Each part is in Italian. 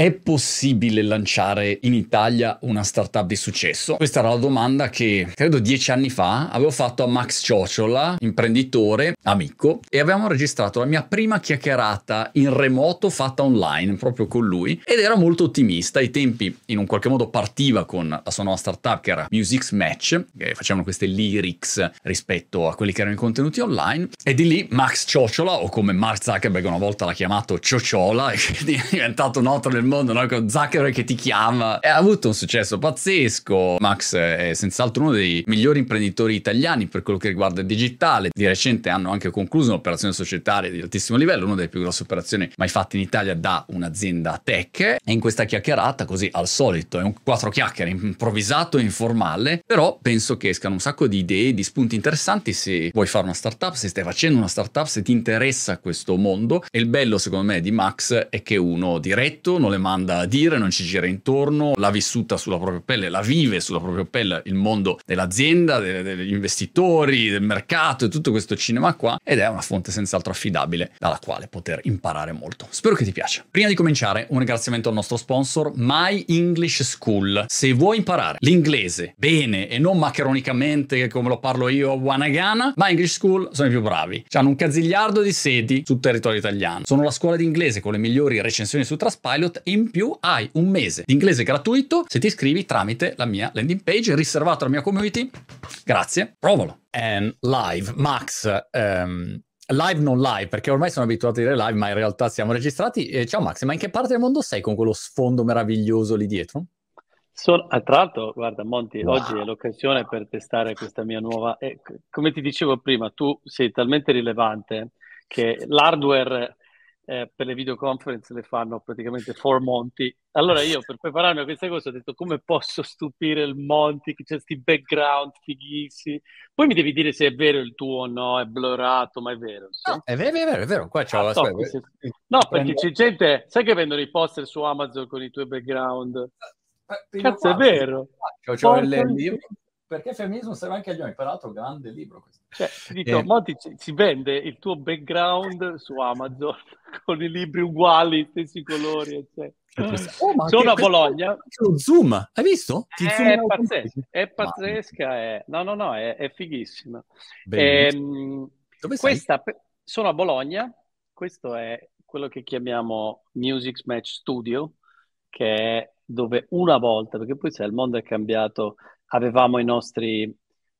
È possibile lanciare in Italia una startup di successo? Questa era la domanda che credo dieci anni fa avevo fatto a Max Ciociola, imprenditore, amico, e avevamo registrato la mia prima chiacchierata in remoto fatta online proprio con lui ed era molto ottimista. Ai tempi in un qualche modo partiva con la sua nuova startup che era Music's Match, che facevano queste lyrics rispetto a quelli che erano i contenuti online e di lì Max Ciociola o come Mark Zuckerberg una volta l'ha chiamato Ciociola e che è diventato noto nel mondo, no? con Zuckerberg che ti chiama. Ha avuto un successo pazzesco. Max è senz'altro uno dei migliori imprenditori italiani per quello che riguarda il digitale. Di recente hanno anche concluso un'operazione societaria di altissimo livello, una delle più grosse operazioni mai fatte in Italia da un'azienda tech. E in questa chiacchierata, così al solito, è un quattro chiacchiere improvvisato e informale, però penso che escano un sacco di idee, di spunti interessanti se vuoi fare una startup, se stai facendo una startup, se ti interessa questo mondo. E il bello, secondo me, di Max è che uno diretto, non le manda a dire, non ci gira intorno, l'ha vissuta sulla propria pelle, la vive sulla propria pelle il mondo dell'azienda, degli investitori, del mercato e tutto questo cinema qua ed è una fonte senz'altro affidabile dalla quale poter imparare molto. Spero che ti piaccia. Prima di cominciare un ringraziamento al nostro sponsor My English School. Se vuoi imparare l'inglese bene e non maccheronicamente come lo parlo io a Wanagana, My English School sono i più bravi. Hanno un cazigliardo di sedi sul territorio italiano. Sono la scuola di inglese con le migliori recensioni su Trustpilot in più hai un mese di inglese gratuito se ti iscrivi tramite la mia landing page riservato alla mia community. Grazie, provalo. And live, Max. Um, live non live, perché ormai sono abituato a dire live, ma in realtà siamo registrati. Eh, ciao Max, ma in che parte del mondo sei con quello sfondo meraviglioso lì dietro? Sono, ah, tra l'altro, guarda Monti, wow. oggi è l'occasione per testare questa mia nuova... Eh, come ti dicevo prima, tu sei talmente rilevante che l'hardware eh, per le videoconference le fanno praticamente for Monty. Allora io per prepararmi a queste cose ho detto come posso stupire il Monty, che c'è questi background fighissimi. Poi mi devi dire se è vero il tuo o no, è blurato, ma è vero. Sì? No, è vero, è vero, è vero. Qua c'ho, ah, no, se... no perché c'è gente, sai che vendono i poster su Amazon con i tuoi background? Eh, Cazzo, è vero. C'ho, c'ho il, il, perché femminismo serve anche agli uomini, peraltro grande libro questo. Cioè, ti dico, eh. Monti, si vende il tuo background su Amazon con i libri uguali, stessi colori, eccetera. Oh, Sono a Bologna. Lo zoom, hai visto? Ti è, pazzesca, è pazzesca, è... no, no, no, è, è fighissima. Ehm, Dove questa, sei? Sono a Bologna, questo è quello che chiamiamo Music Match Studio, che è dove una volta, perché poi sai, il mondo è cambiato avevamo i nostri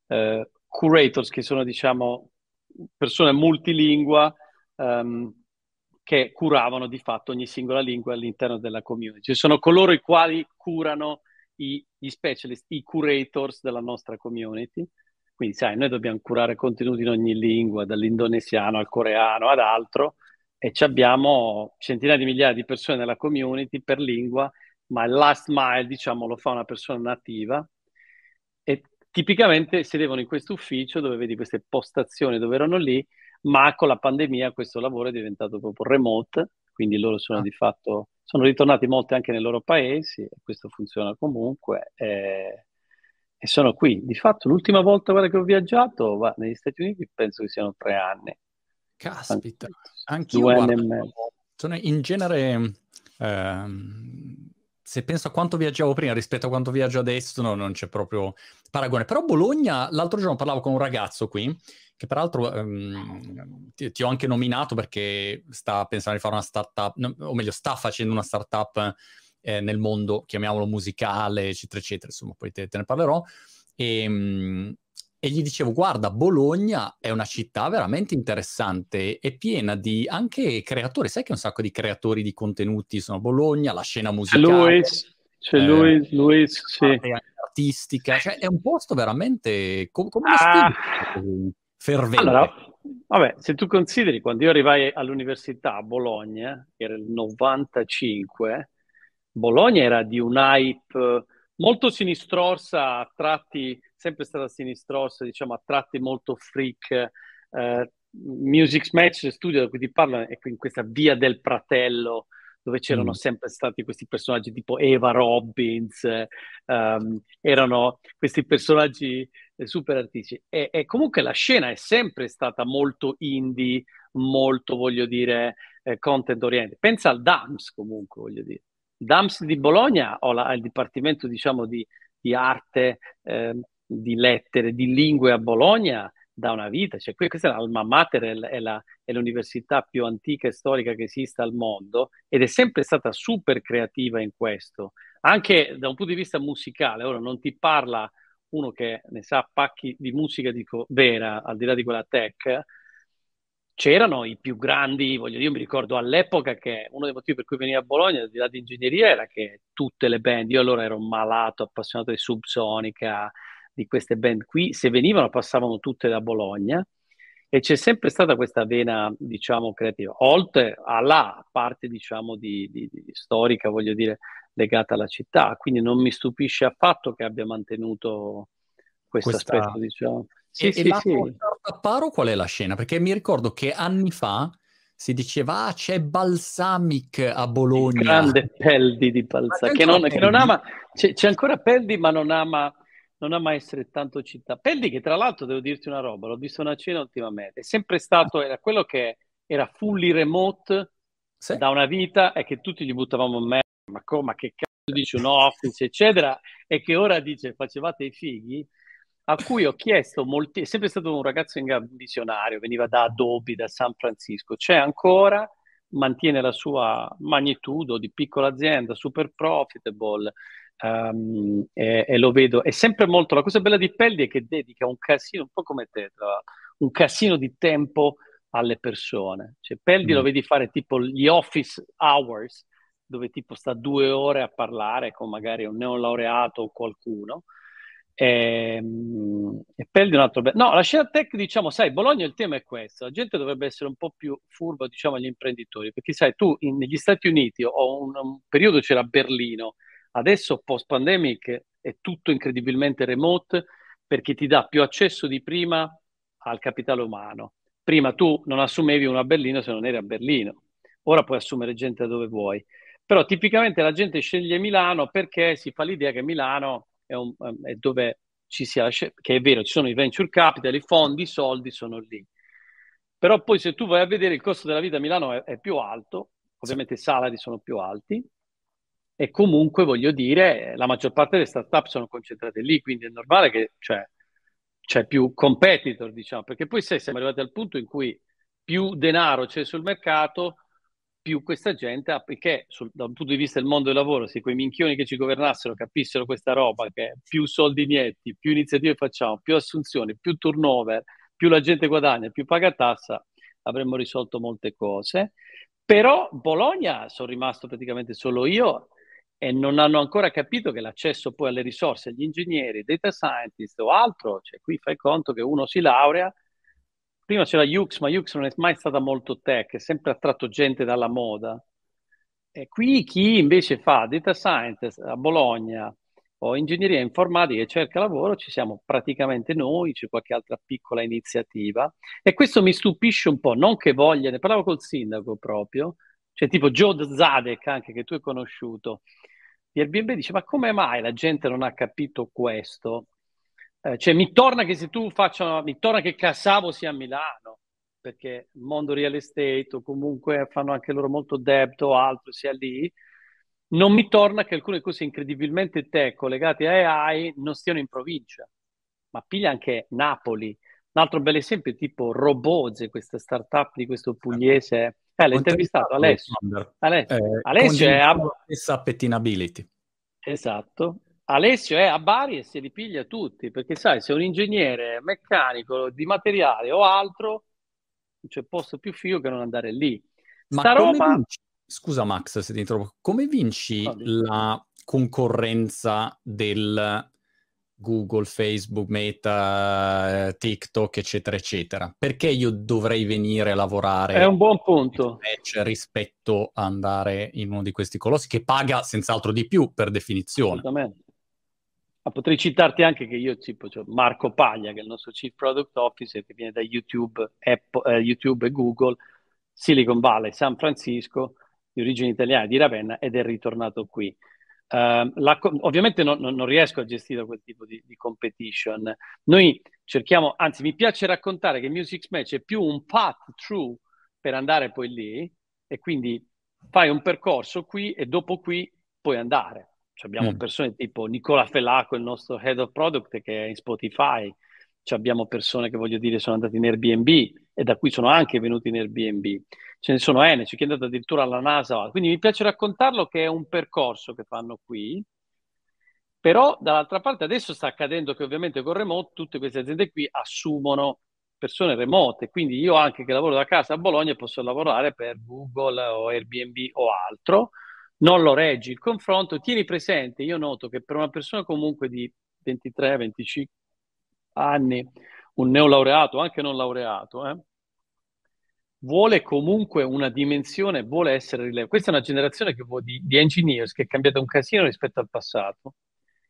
eh, curators, che sono, diciamo, persone multilingua um, che curavano di fatto ogni singola lingua all'interno della community. Ci sono coloro i quali curano i, gli specialist, i curators della nostra community. Quindi, sai, noi dobbiamo curare contenuti in ogni lingua, dall'indonesiano al coreano ad altro, e abbiamo centinaia di migliaia di persone nella community per lingua, ma il last mile, diciamo, lo fa una persona nativa tipicamente sedevano in questo ufficio dove vedi queste postazioni dove erano lì, ma con la pandemia questo lavoro è diventato proprio remote, quindi loro sono ah. di fatto, sono ritornati molti anche nei loro paesi, e questo funziona comunque, e, e sono qui. Di fatto l'ultima volta che ho viaggiato va, negli Stati Uniti penso che siano tre anni. Caspita, anche mezzo. Sono in genere... Ehm se penso a quanto viaggiavo prima rispetto a quanto viaggio adesso, no, non c'è proprio paragone. Però Bologna, l'altro giorno parlavo con un ragazzo qui, che peraltro um, ti, ti, ho anche nominato perché sta pensando di fare una startup, no, o meglio, sta facendo una startup eh, nel mondo, chiamiamolo musicale, eccetera, eccetera. Insomma, poi te, te ne parlerò. E, um, e gli dicevo, guarda, Bologna è una città veramente interessante, è piena di anche creatori, sai che un sacco di creatori di contenuti sono a Bologna, la scena musicale. C'è Luis, c'è eh, Luis, Luis, sì. Artistica, cioè è un posto veramente com- come ah. fervente. Allora, vabbè, se tu consideri, quando io arrivai all'università a Bologna, era il 95, Bologna era di un hype molto sinistrorsa, a tratti sempre stata sinistrosa, diciamo, a tratti molto freak. Eh, Music Match Studio, da cui ti parlo, è in questa via del Pratello, dove c'erano mm. sempre stati questi personaggi tipo Eva Robbins, um, erano questi personaggi super artistici. E, e, comunque la scena è sempre stata molto indie, molto, voglio dire, eh, content oriented. Pensa al dance, comunque, voglio dire. DAMS di Bologna ho la, il dipartimento diciamo di, di arte, eh, di lettere, di lingue a Bologna da una vita, cioè questa è l'alma mater, è, la, è l'università più antica e storica che esista al mondo ed è sempre stata super creativa in questo, anche da un punto di vista musicale, ora non ti parla uno che ne sa pacchi di musica dico, vera, al di là di quella tech, c'erano i più grandi, voglio dire, io mi ricordo all'epoca che uno dei motivi per cui veniva a Bologna, al di là di ingegneria, era che tutte le band, io allora ero malato, appassionato di Subsonica, di queste band qui, se venivano passavano tutte da Bologna e c'è sempre stata questa vena, diciamo, creativa, oltre alla parte, diciamo, di, di, di storica, voglio dire, legata alla città, quindi non mi stupisce affatto che abbia mantenuto questo questa... aspetto, diciamo. Sì, e, sì, e sì. Paro qual è la scena? Perché mi ricordo che anni fa si diceva ah, c'è Balsamic a Bologna. Il grande Peldi di Balsamic, che non, che non, ama, c'è, c'è, ancora Peldi ma non ama, non ama essere tanto città. Peldi che tra l'altro devo dirti una roba, l'ho visto una cena ultimamente, è sempre stato, era quello che era fully remote sì. da una vita e che tutti gli buttavamo in merda, ma, ma che cazzo dice un office eccetera, e che ora dice facevate i fighi a cui ho chiesto molti, è sempre stato un ragazzo visionario, veniva da Adobe, da San Francisco, c'è ancora, mantiene la sua magnitudo di piccola azienda, super profitable, um, e, e, lo vedo, è sempre molto, la cosa bella di Pelli è che dedica un casino, un po' come te, un casino di tempo alle persone. Cioè, Peldi mm. lo vedi fare tipo gli office hours, dove tipo sta due ore a parlare con magari un neolaureato o qualcuno, e, ehm, e Peldi un altro... Be- no, la scena tech, diciamo, sai, Bologna il tema è questo, la gente dovrebbe essere un po' più furba, diciamo, agli imprenditori, perché sai, tu in, negli Stati Uniti o un, un periodo c'era Berlino, adesso post-pandemic è tutto incredibilmente remote perché ti dà più accesso di prima al capitale umano. Prima tu non assumevi uno a Berlino se non eri a Berlino, ora puoi assumere gente dove vuoi. Però tipicamente la gente sceglie Milano perché si fa l'idea che Milano è, un, è dove ci sia, che è vero, ci sono i venture capital, i fondi, i soldi sono lì. Però poi se tu vai a vedere il costo della vita a Milano è, è più alto, ovviamente i salari sono più alti, e comunque voglio dire, la maggior parte delle startup sono concentrate lì, quindi è normale che cioè, c'è più competitor, diciamo, perché poi se siamo arrivati al punto in cui più denaro c'è sul mercato, più questa gente, perché sul, dal punto di vista del mondo del lavoro, se quei minchioni che ci governassero capissero questa roba, che più soldi nietti, più iniziative facciamo, più assunzioni, più turnover, più la gente guadagna, più paga tassa, avremmo risolto molte cose. Però Bologna sono rimasto praticamente solo io e non hanno ancora capito che l'accesso poi alle risorse, agli ingegneri, data scientist o altro, cioè qui fai conto che uno si laurea, prima c'era Ux, ma Ux non è mai stata molto tech, è sempre attratto gente dalla moda. E qui chi invece fa data scientist a Bologna o ingegneria informatica e cerca lavoro, ci siamo praticamente noi, c'è qualche altra piccola iniziativa. E questo mi stupisce un po', non che voglia, ne parlavo col sindaco proprio, cioè tipo Joe Zadek, anche che tu hai conosciuto, di Airbnb, dice ma come mai la gente non ha capito questo? Eh, cioè, mi torna che se tu faccia, mi torna che Cassavo sia a Milano, perché il mondo real estate o comunque fanno anche loro molto debito o altro sia lì. Non mi torna che alcune cose incredibilmente tech collegate a AI non stiano in provincia, ma piglia anche Napoli. Un altro bel esempio è tipo Roboze, questa startup di questo pugliese. Eh, l'hai intervistato Alessio. Alessio, eh, Alessio è a... stessa pettinability. Esatto. Alessio è a Bari e si ripiglia tutti, perché sai, se un ingegnere meccanico di materiale o altro, non c'è posto più figo che non andare lì. Ma Sta roba... Vinci... Scusa Max se ti interrompo, come vinci oh, la concorrenza del Google, Facebook, Meta, TikTok, eccetera, eccetera? Perché io dovrei venire a lavorare? È un buon punto. Rispetto a andare in uno di questi colossi che paga senz'altro di più per definizione. Assolutamente. Ma potrei citarti anche che io tipo cioè Marco Paglia, che è il nostro Chief Product Officer, che viene da YouTube, Apple, eh, YouTube e Google, Silicon Valley, San Francisco, di origine italiana, di Ravenna, ed è ritornato qui. Uh, la, ovviamente non, non, riesco a gestire quel tipo di, di, competition. Noi cerchiamo, anzi, mi piace raccontare che Music Match è più un path through per andare poi lì, e quindi fai un percorso qui e dopo qui puoi andare. Cioè abbiamo mm. persone tipo Nicola Felaco, il nostro head of product, che è in Spotify. Cioè abbiamo persone che voglio dire sono andate in Airbnb e da cui sono anche venuti in Airbnb. Ce ne sono N, c'è chi addirittura alla NASA. Quindi mi piace raccontarlo che è un percorso che fanno qui. Però dall'altra parte adesso sta accadendo che ovviamente con remote tutte queste aziende qui assumono persone remote, quindi io anche che lavoro da casa a Bologna posso lavorare per Google o Airbnb o altro, non lo reggi il confronto, tieni presente, io noto che per una persona comunque di 23-25 anni, un neolaureato, anche non laureato, eh, vuole comunque una dimensione, vuole essere rilevante. Questa è una generazione di, di engineers che è cambiata un casino rispetto al passato,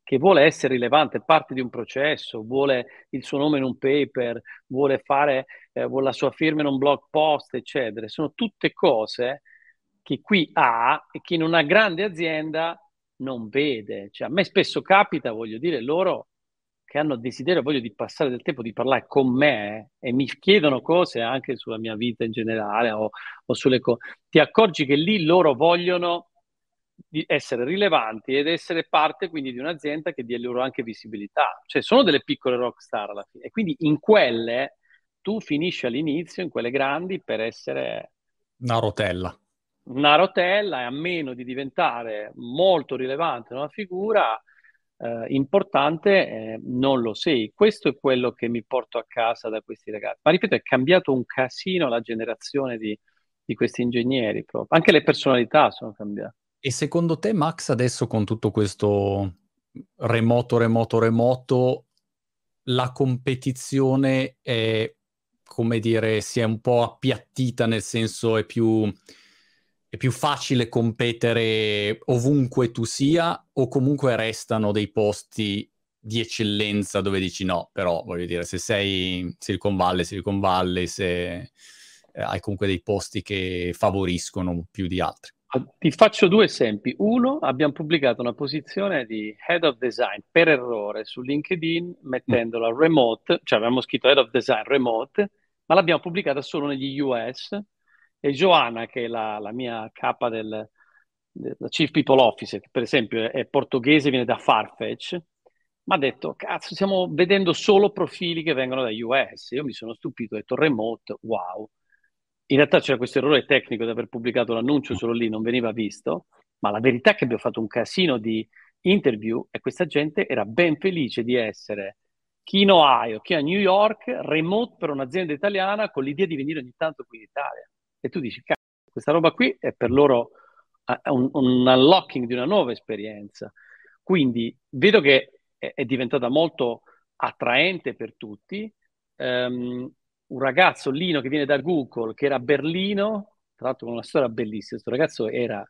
che vuole essere rilevante, parte di un processo, vuole il suo nome in un paper, vuole fare eh, vuole la sua firma in un blog post, eccetera. Sono tutte cose che qui ha e che in una grande azienda non vede. Cioè, a me spesso capita, voglio dire, loro che hanno desiderio, voglio di passare del tempo di parlare con me eh, e mi chiedono cose anche sulla mia vita in generale o, o sulle cose, ti accorgi che lì loro vogliono di essere rilevanti ed essere parte quindi di un'azienda che dia loro anche visibilità. Cioè sono delle piccole rockstar alla fine e quindi in quelle tu finisci all'inizio, in quelle grandi, per essere... Una rotella una rotella e a meno di diventare molto rilevante una figura eh, importante, eh, non lo sei. Questo è quello che mi porto a casa da questi ragazzi. Ma ripeto, è cambiato un casino la generazione di, di questi ingegneri proprio. Anche le personalità sono cambiate. E secondo te, Max, adesso con tutto questo remoto, remoto, remoto, la competizione è, come dire, si è un po' appiattita, nel senso è più è più facile competere ovunque tu sia o comunque restano dei posti di eccellenza dove dici no, però voglio dire, se sei Silicon Valley, Silicon Valley, se eh, hai comunque dei posti che favoriscono più di altri. Ti faccio due esempi. Uno, abbiamo pubblicato una posizione di Head of Design per errore su LinkedIn mettendola remote, cioè avevamo scritto Head of Design remote, ma l'abbiamo pubblicata solo negli US e Joanna, che è la, la mia capa del, del Chief People Officer, che per esempio è, è portoghese, viene da Farfetch, mi ha detto, cazzo, stiamo vedendo solo profili che vengono da US. Io mi sono stupito, ho detto remote, wow. In realtà c'era questo errore tecnico di aver pubblicato l'annuncio solo lì, non veniva visto, ma la verità è che abbiamo fatto un casino di interview e questa gente era ben felice di essere chi in Ohio, chi a New York, remote per un'azienda italiana con l'idea di venire ogni tanto qui in Italia e tu dici, questa roba qui è per loro un, un unlocking di una nuova esperienza. Quindi vedo che è, è diventata molto attraente per tutti. Um, un ragazzo Lino che viene da Google, che era a Berlino, tra l'altro con una storia bellissima, questo ragazzo era...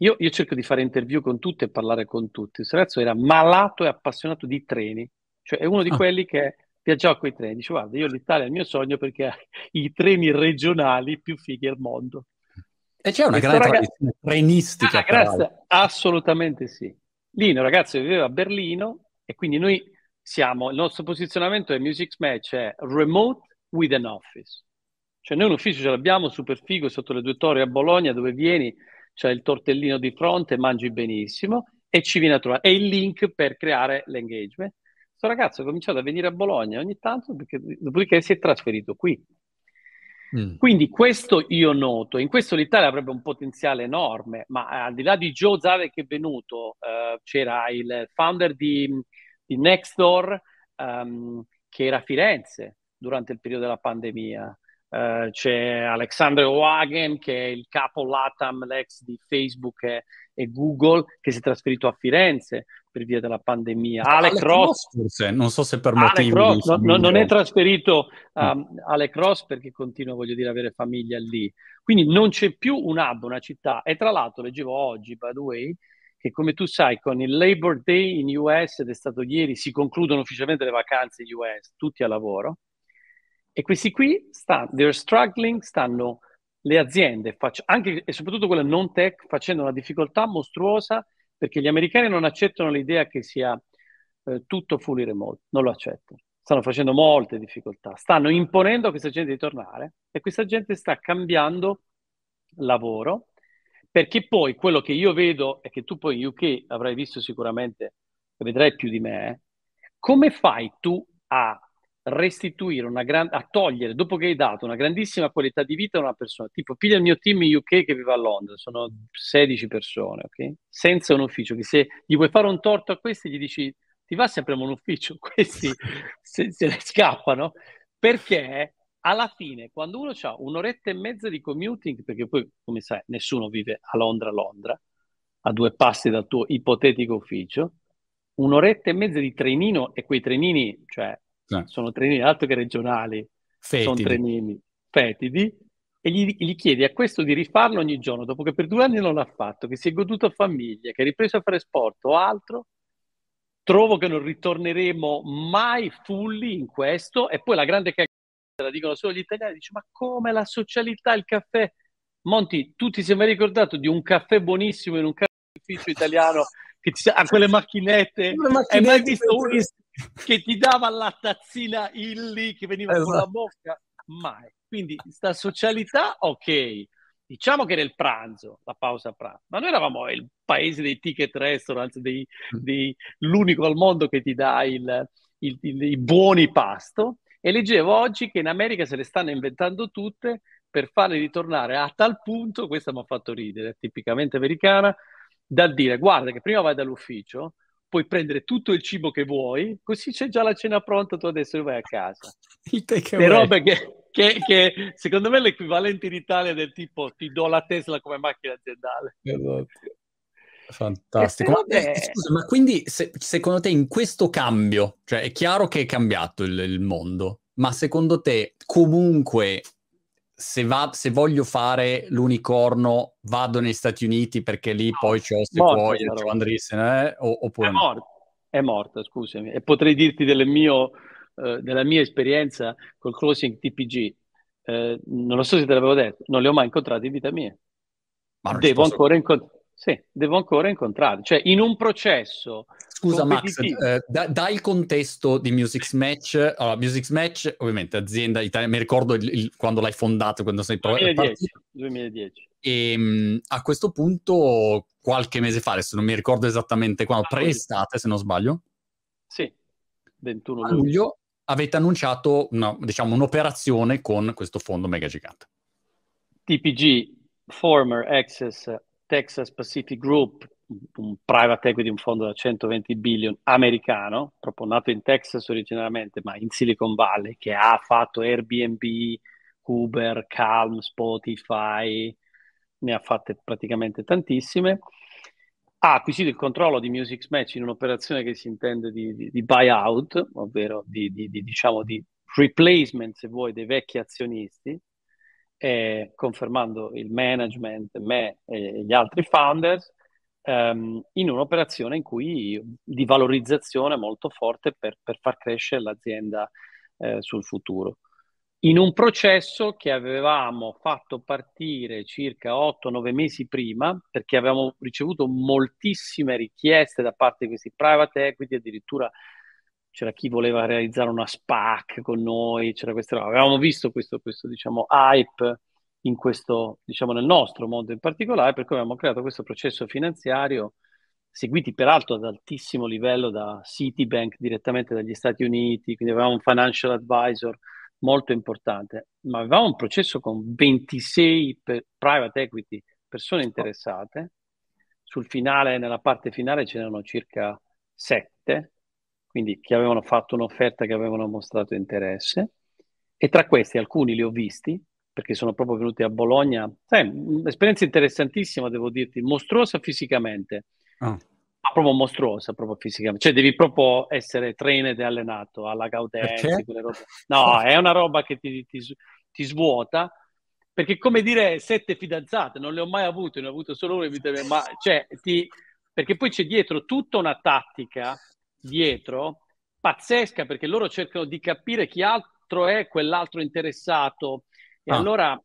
Io, io, cerco di fare interview con tutti e parlare con tutti. Questo ragazzo era malato e appassionato di treni, cioè è uno di ah. quelli che viaggiavo con i treni, dice guarda, io l'Italia è il mio sogno perché ha i treni regionali più fighi al mondo. E c'è una grande ragazzo... tradizione trenistica. Ah, grazie, assolutamente sì. Lino, ragazzo, viveva a Berlino e quindi noi siamo, il nostro posizionamento è Music Match è remote with an office. Cioè noi un ufficio ce l'abbiamo super figo sotto le due torri a Bologna dove vieni, c'è il tortellino di fronte, mangi benissimo e ci viene a trovare. È il link per creare l'engagement questo ragazzo ha cominciato a venire a Bologna ogni tanto, perché, dopodiché si è trasferito qui. Mm. Quindi questo io noto, in questo l'Italia avrebbe un potenziale enorme, ma al di là di Joe Zave che è venuto, uh, c'era il founder di, di Nextdoor um, che era a Firenze durante il periodo della pandemia, uh, c'è Alexander Wagen che è il capo LATAM, l'ex di Facebook e, e Google, che si è trasferito a Firenze per via della pandemia. Alec, Alec Ross, forse, non so se per motivi... Ross, no, no, non è trasferito um, mm. Alec Ross perché continua, voglio dire, avere famiglia lì. Quindi non c'è più un hub, una città. E tra l'altro leggevo oggi, by the way, che come tu sai con il Labor Day in US ed è stato ieri, si concludono ufficialmente le vacanze in US, tutti a lavoro. E questi qui stanno, they're struggling, stanno le aziende, faccio, anche e soprattutto quelle non tech, facendo una difficoltà mostruosa perché gli americani non accettano l'idea che sia eh, tutto fully remote, non lo accettano. Stanno facendo molte difficoltà, stanno imponendo a questa gente di tornare e questa gente sta cambiando lavoro perché poi quello che io vedo e che tu poi in UK avrai visto sicuramente, vedrai più di me, eh, come fai tu a restituire una grande, a togliere, dopo che hai dato una grandissima qualità di vita a una persona, tipo piglia il mio team in UK che vive a Londra, sono 16 persone, ok? Senza un ufficio, che se gli vuoi fare un torto a questi gli dici ti va sempre un ufficio, questi se, se ne scappano, perché alla fine quando uno ha un'oretta e mezza di commuting, perché poi come sai nessuno vive a Londra, Londra, a due passi dal tuo ipotetico ufficio, un'oretta e mezza di trenino e quei trenini, cioè sono trenini altro che regionali, fetidi. sono trenini fetidi, e gli, gli, chiedi a questo di rifarlo ogni giorno, dopo che per due anni non l'ha fatto, che si è goduto famiglia, che ha ripreso a fare sport o altro, trovo che non ritorneremo mai fully in questo. E poi la grande cagata, la dicono solo gli italiani, dice ma come la socialità, il caffè? Monti, tu ti sei mai ricordato di un caffè buonissimo in un caffè ufficio italiano che ti, ha quelle macchinette? Hai mai visto uno che ti dava la tazzina Illy che veniva esatto. con la esatto. bocca? Mai. Quindi sta socialità, ok. Diciamo che nel pranzo, la pausa pranzo, ma noi eravamo il paese dei ticket restaurant, dei, mm. dei, l'unico al mondo che ti dà il, il, il, i buoni pasto. E leggevo oggi che in America se le stanno inventando tutte per farli ritornare a tal punto, questa mi ha fatto ridere, tipicamente americana, da dire guarda che prima vai dall'ufficio, puoi prendere tutto il cibo che vuoi, così c'è già la cena pronta, tu adesso vai a casa. Il Le robe che, che, che, secondo me è l'equivalente in Italia del tipo ti do la Tesla come macchina aziendale. Esatto. Fantastico. Ma, eh, scusa, ma quindi se, secondo te in questo cambio, cioè è chiaro che è cambiato il, il mondo, ma secondo te comunque se, va, se, voglio fare l'unicorno vado negli Stati Uniti perché lì poi c'ho Sequoia, c'ho Andreessen, eh? o, oppure è no? morto, è morto, scusami. E potrei dirti mio, uh, della mia esperienza col closing TPG. Eh, non lo so se te l'avevo detto, non li ho mai incontrati in vita mia. Devo ancora incontrare. Sì, devo ancora incontrare. Cioè, in un processo Scusa Max, eh, da, dai il contesto di Music Match. Allora, Music Match, ovviamente, azienda italiana, mi ricordo il, il, quando l'hai fondato, quando sei 2010, 2010. E a questo punto, qualche mese fa, adesso non mi ricordo esattamente quando, ah, pre-estate se non sbaglio. Sì, 21 luglio. luglio avete annunciato una, diciamo, un'operazione con questo fondo mega gigante. TPG, former Access Texas Pacific Group, un private equity, un fondo da 120 billion americano, proprio nato in Texas originariamente, ma in Silicon Valley, che ha fatto Airbnb, Uber, Calm, Spotify, ne ha fatte praticamente tantissime. Ha acquisito il controllo di Music Match in un'operazione che si intende di, di, di buyout, ovvero di, di, diciamo di replacement, se vuoi, dei vecchi azionisti, eh, confermando il management, me e gli altri founders, ehm, in un'operazione in cui, di valorizzazione molto forte per, per far crescere l'azienda eh, sul futuro. In un processo che avevamo fatto partire circa 8-9 mesi prima, perché avevamo ricevuto moltissime richieste da parte di questi private equity, addirittura c'era chi voleva realizzare una SPAC con noi, c'era questa, avevamo visto questo, questo diciamo, hype in questo, diciamo, nel nostro mondo in particolare, per cui abbiamo creato questo processo finanziario, seguiti peraltro ad altissimo livello da Citibank direttamente dagli Stati Uniti, quindi avevamo un financial advisor molto importante, ma avevamo un processo con 26 private equity, persone interessate. Sul finale, nella parte finale, ce n'erano circa 7, quindi che avevano fatto un'offerta, che avevano mostrato interesse. E tra questi alcuni li ho visti, perché sono proprio venuti a Bologna. Sai, un'esperienza interessantissima, devo dirti, mostruosa fisicamente. Oh. Ma proprio mostruosa, proprio fisicamente. Cioè, devi proprio essere trained e allenato alla Gaudenzi, No, è una roba che ti, ti, ti, svuota. Perché, come dire, sette fidanzate, non le ho mai avute, ne ho avuto solo una in vita mia, ma cioè, ti... perché poi c'è dietro tutta una tattica, dietro, pazzesca, perché loro cercano di capire chi altro è quell'altro interessato, e ah. allora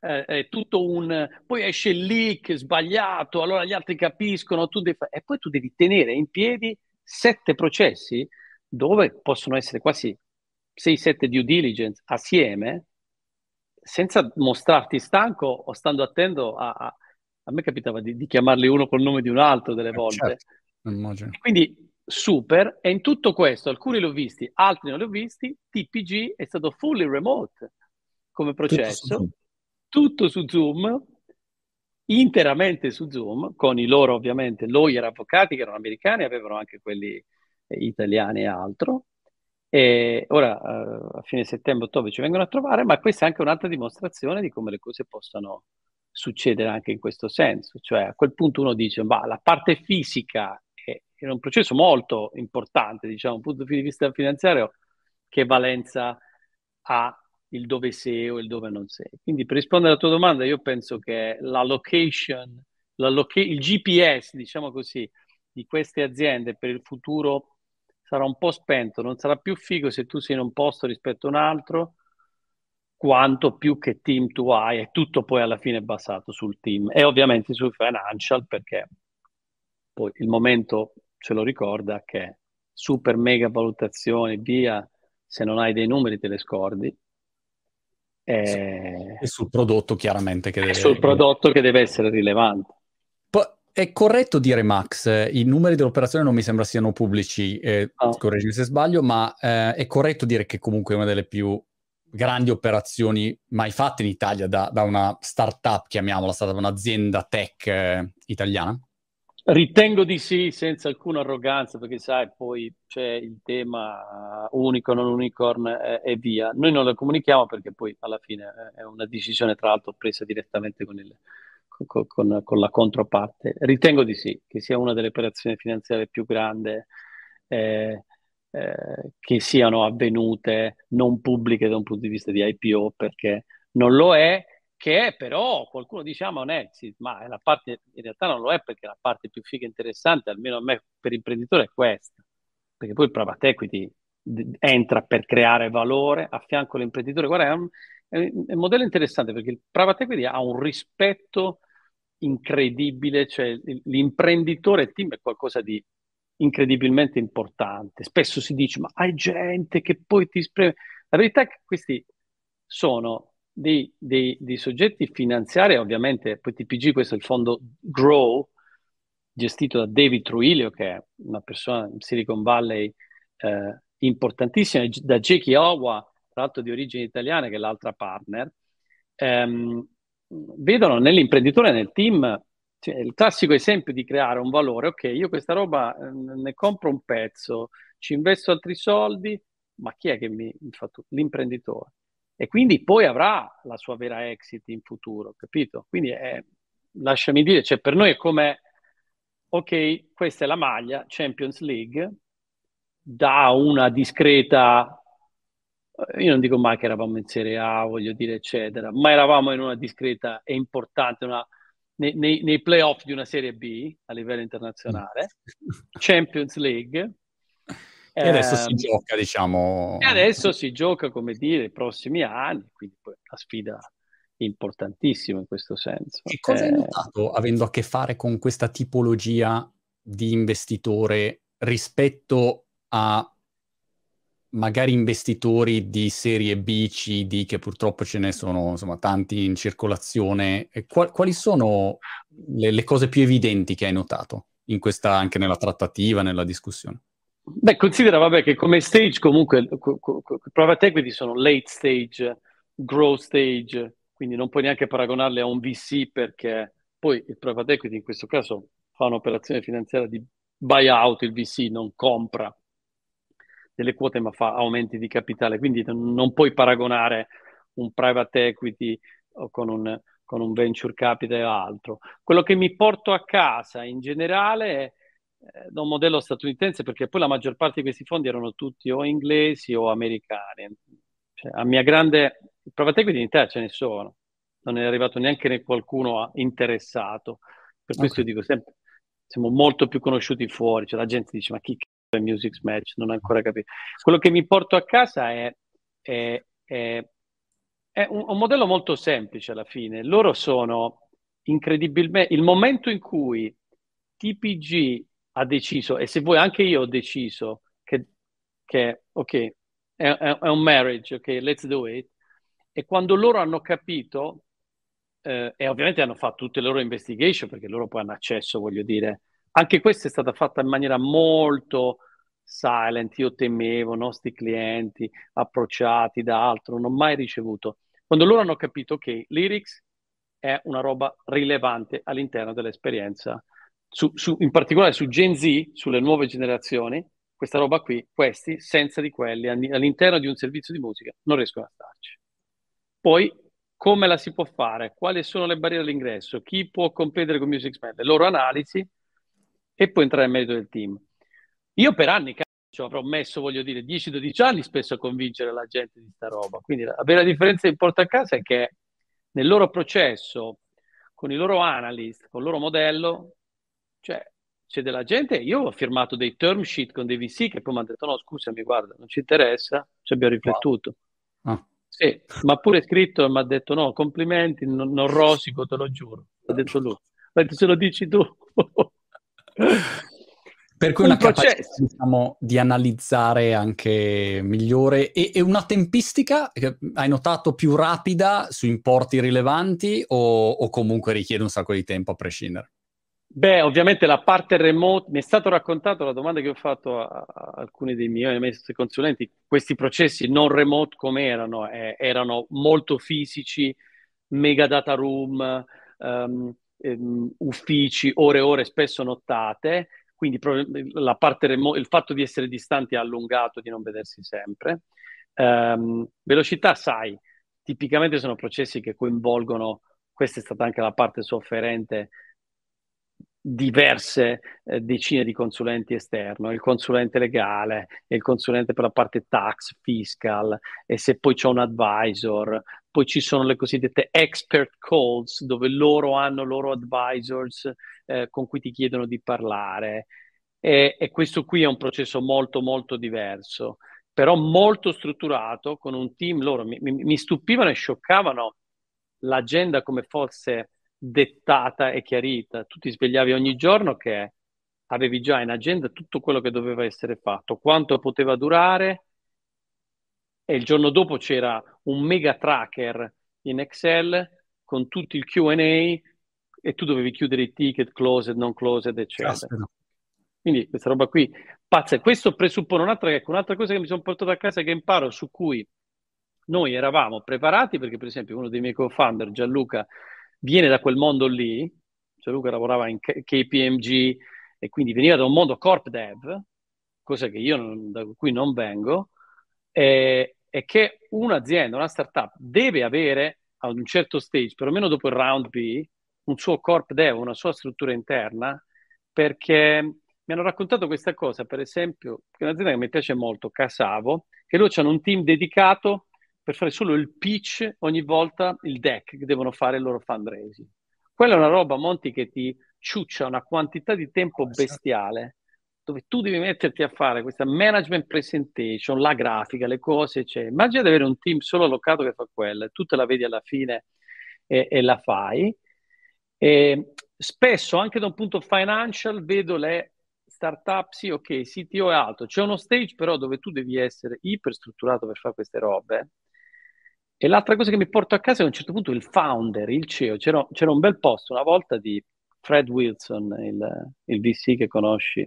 eh, è tutto un... Poi esce il leak sbagliato, allora gli altri capiscono, tu devi... e poi tu devi tenere in piedi sette processi dove possono essere quasi 6-7 due diligence assieme, senza mostrarti stanco o stando attento a, a, a me capitava di, di chiamarli uno col nome di un altro delle eh, volte. Certo. Quindi super, e in tutto questo, alcuni li ho visti, altri non li ho visti, TPG è stato fully remote come processo, tutto su Zoom, tutto su Zoom interamente su Zoom, con i loro ovviamente lawyer avvocati che erano americani, avevano anche quelli eh, italiani e altro. E ora eh, a fine settembre-ottobre ci vengono a trovare, ma questa è anche un'altra dimostrazione di come le cose possano succedere anche in questo senso. Cioè a quel punto uno dice, ma la parte fisica è, è un processo molto importante, diciamo, dal punto di vista finanziario, che valenza ha il dove sei o il dove non sei. Quindi per rispondere alla tua domanda, io penso che la location, la loca- il GPS, diciamo così, di queste aziende per il futuro sarà un po' spento, non sarà più figo se tu sei in un posto rispetto a un altro, quanto più che team tu hai, e tutto poi alla fine è basato sul team e ovviamente sul financial, perché poi il momento ce lo ricorda che super mega valutazioni, via, se non hai dei numeri te le scordi, e, e sul prodotto chiaramente che deve... sul prodotto che deve essere rilevante. È corretto dire, Max, eh, i numeri dell'operazione non mi sembra siano pubblici, eh, oh. correggimi se sbaglio, ma eh, è corretto dire che comunque è una delle più grandi operazioni mai fatte in Italia da, da una startup, chiamiamola, stata un'azienda tech eh, italiana? Ritengo di sì, senza alcuna arroganza, perché sai, poi c'è il tema unicorn, non unicorn e, e via. Noi non lo comunichiamo perché poi alla fine è una decisione, tra l'altro, presa direttamente con, il, con, con, con la controparte. Ritengo di sì, che sia una delle operazioni finanziarie più grandi eh, eh, che siano avvenute non pubbliche da un punto di vista di IPO, perché non lo è che però qualcuno dice, ah, ma è, sì, ma la parte, in realtà non lo è perché la parte più figa e interessante, almeno a me per imprenditore, è questa, perché poi il private equity d- entra per creare valore a fianco all'imprenditore. Guarda, è un, è un modello interessante perché il private equity ha un rispetto incredibile, cioè l'imprenditore team è qualcosa di incredibilmente importante. Spesso si dice, ma hai gente che poi ti spreme. La verità è che questi sono dei, dei, dei soggetti finanziari, ovviamente poi TPG, questo è il fondo Grow, gestito da David Truilio, che è una persona in Silicon Valley eh, importantissima, da Jackie Owa, tra l'altro di origine italiana, che è l'altra partner, ehm, vedono nell'imprenditore, nel team, cioè, il classico esempio di creare un valore, ok, io questa roba eh, ne compro un pezzo, ci investo altri soldi, ma chi è che mi, mi fa tutto? L'imprenditore e quindi poi avrà la sua vera exit in futuro, capito? Quindi è, lasciami dire, cioè per noi è come, ok, questa è la maglia Champions League, da una discreta, io non dico mai che eravamo in Serie A, voglio dire, eccetera, ma eravamo in una discreta e importante, una, nei, nei, nei playoff di una Serie B a livello internazionale, Champions League, e adesso si ehm, gioca, diciamo. E adesso si gioca, come dire, i prossimi anni, quindi poi la sfida è importantissima in questo senso. E cosa eh... hai notato avendo a che fare con questa tipologia di investitore rispetto a magari investitori di serie B, C, D, che purtroppo ce ne sono insomma, tanti in circolazione. Qual- quali sono le, le, cose più evidenti che hai notato in questa, anche nella trattativa, nella discussione? Beh, considera vabbè, che come stage comunque i private equity sono late stage, growth stage, quindi non puoi neanche paragonarle a un VC perché poi il private equity in questo caso fa un'operazione finanziaria di buyout, il VC non compra delle quote ma fa aumenti di capitale, quindi non puoi paragonare un private equity con un, con un venture capital o altro. Quello che mi porto a casa in generale è da un modello statunitense perché poi la maggior parte di questi fondi erano tutti o inglesi o americani. Cioè, a mia grande private equity in Italia ce ne sono, non è arrivato neanche qualcuno interessato. Per questo okay. dico sempre, siamo molto più conosciuti fuori, cioè la gente dice ma chi è Music Match? Non ho ancora capito. Quello che mi porto a casa è, è, è, è un, un modello molto semplice alla fine. Loro sono incredibilmente... Il momento in cui TPG ha deciso, e se vuoi anche io ho deciso che, che ok, è, è, un marriage, ok, let's do it, e quando loro hanno capito eh, e ovviamente hanno fatto tutte le loro investigation perché loro poi hanno accesso, voglio dire. Anche questa è stata fatta in maniera molto silent, io temevo, nostri clienti approcciati da altro, non ho mai ricevuto. Quando loro hanno capito che Lyrics è una roba rilevante all'interno dell'esperienza, su, su, in particolare su Gen Z, sulle nuove generazioni, questa roba qui, questi, senza di quelli, all'interno di un servizio di musica, non riescono a starci. Poi, come la si può fare? Quali sono le barriere all'ingresso? Chi può competere con Music Man? Le loro analisi e poi entrare nel merito del team. Io per anni cioè, avrò messo, voglio dire, 10-12 anni spesso a convincere la gente di sta roba. Quindi la vera differenza in porta a casa è che nel loro processo, con i loro analyst, con il loro modello, cioè c'è della gente, io ho firmato dei term sheet con dei VC che poi mi hanno detto no scusami guarda non ci interessa, ci abbiamo riflettuto. Wow. Ah. Sì, ma pure scritto e mi ha detto no complimenti, non, non rosico te lo giuro, ha detto lui. Ma se lo dici tu. Per cui un una capacità diciamo, di analizzare anche migliore e, e, una tempistica che hai notato più rapida su importi rilevanti o, o comunque richiede un sacco di tempo a prescindere? Beh, ovviamente la parte remote, mi è stato raccontato la domanda che ho fatto a, a alcuni dei miei maestri consulenti, questi processi non remote come erano? Eh, erano molto fisici, mega data room, um, um, uffici, ore e ore, spesso nottate, quindi la parte remo- il fatto di essere distanti ha allungato, di non vedersi sempre. Um, velocità, sai, tipicamente sono processi che coinvolgono, questa è stata anche la parte sofferente, diverse eh, decine di consulenti esterni, il consulente legale, il consulente per la parte tax, fiscal, e se poi c'è un advisor, poi ci sono le cosiddette expert calls, dove loro hanno loro advisors eh, con cui ti chiedono di parlare. E, e questo qui è un processo molto, molto diverso, però molto strutturato, con un team, loro mi, mi, mi stupivano e scioccavano l'agenda come fosse dettata e chiarita. Tu ti svegliavi ogni giorno che avevi già in agenda tutto quello che doveva essere fatto, quanto poteva durare e il giorno dopo c'era un mega tracker in Excel con tutti il Q&A e tu dovevi chiudere i ticket, closed, non closed, eccetera. Caspero. Quindi questa roba qui, pazza. Questo presuppone un'altra, ecco, un'altra cosa che mi sono portato a casa che imparo, su cui noi eravamo preparati, perché per esempio uno dei miei co-founder, Gianluca, viene da quel mondo lì, cioè Luca lavorava in KPMG e quindi veniva da un mondo corp dev, cosa che io non, da cui non vengo, e, e che un'azienda, una startup deve avere ad un certo stage, perlomeno dopo il round B, un suo corp dev, una sua struttura interna, perché mi hanno raccontato questa cosa, per esempio, che un'azienda che mi piace molto, Casavo, che loro hanno un team dedicato per fare solo il pitch ogni volta, il deck che devono fare il loro fundraising. Quella è una roba, Monti, che ti ciuccia una quantità di tempo bestiale, dove tu devi metterti a fare questa management presentation, la grafica, le cose, cioè, immagina di avere un team solo allocato che fa quella, e tu te la vedi alla fine e, e la fai. E spesso, anche da un punto financial, vedo le startup, sì, ok, CTO è alto, c'è uno stage però dove tu devi essere iperstrutturato per fare queste robe, e l'altra cosa che mi porto a casa è a un certo punto il founder, il CEO. C'era, c'era un bel post una volta di Fred Wilson, il, il VC che conosci,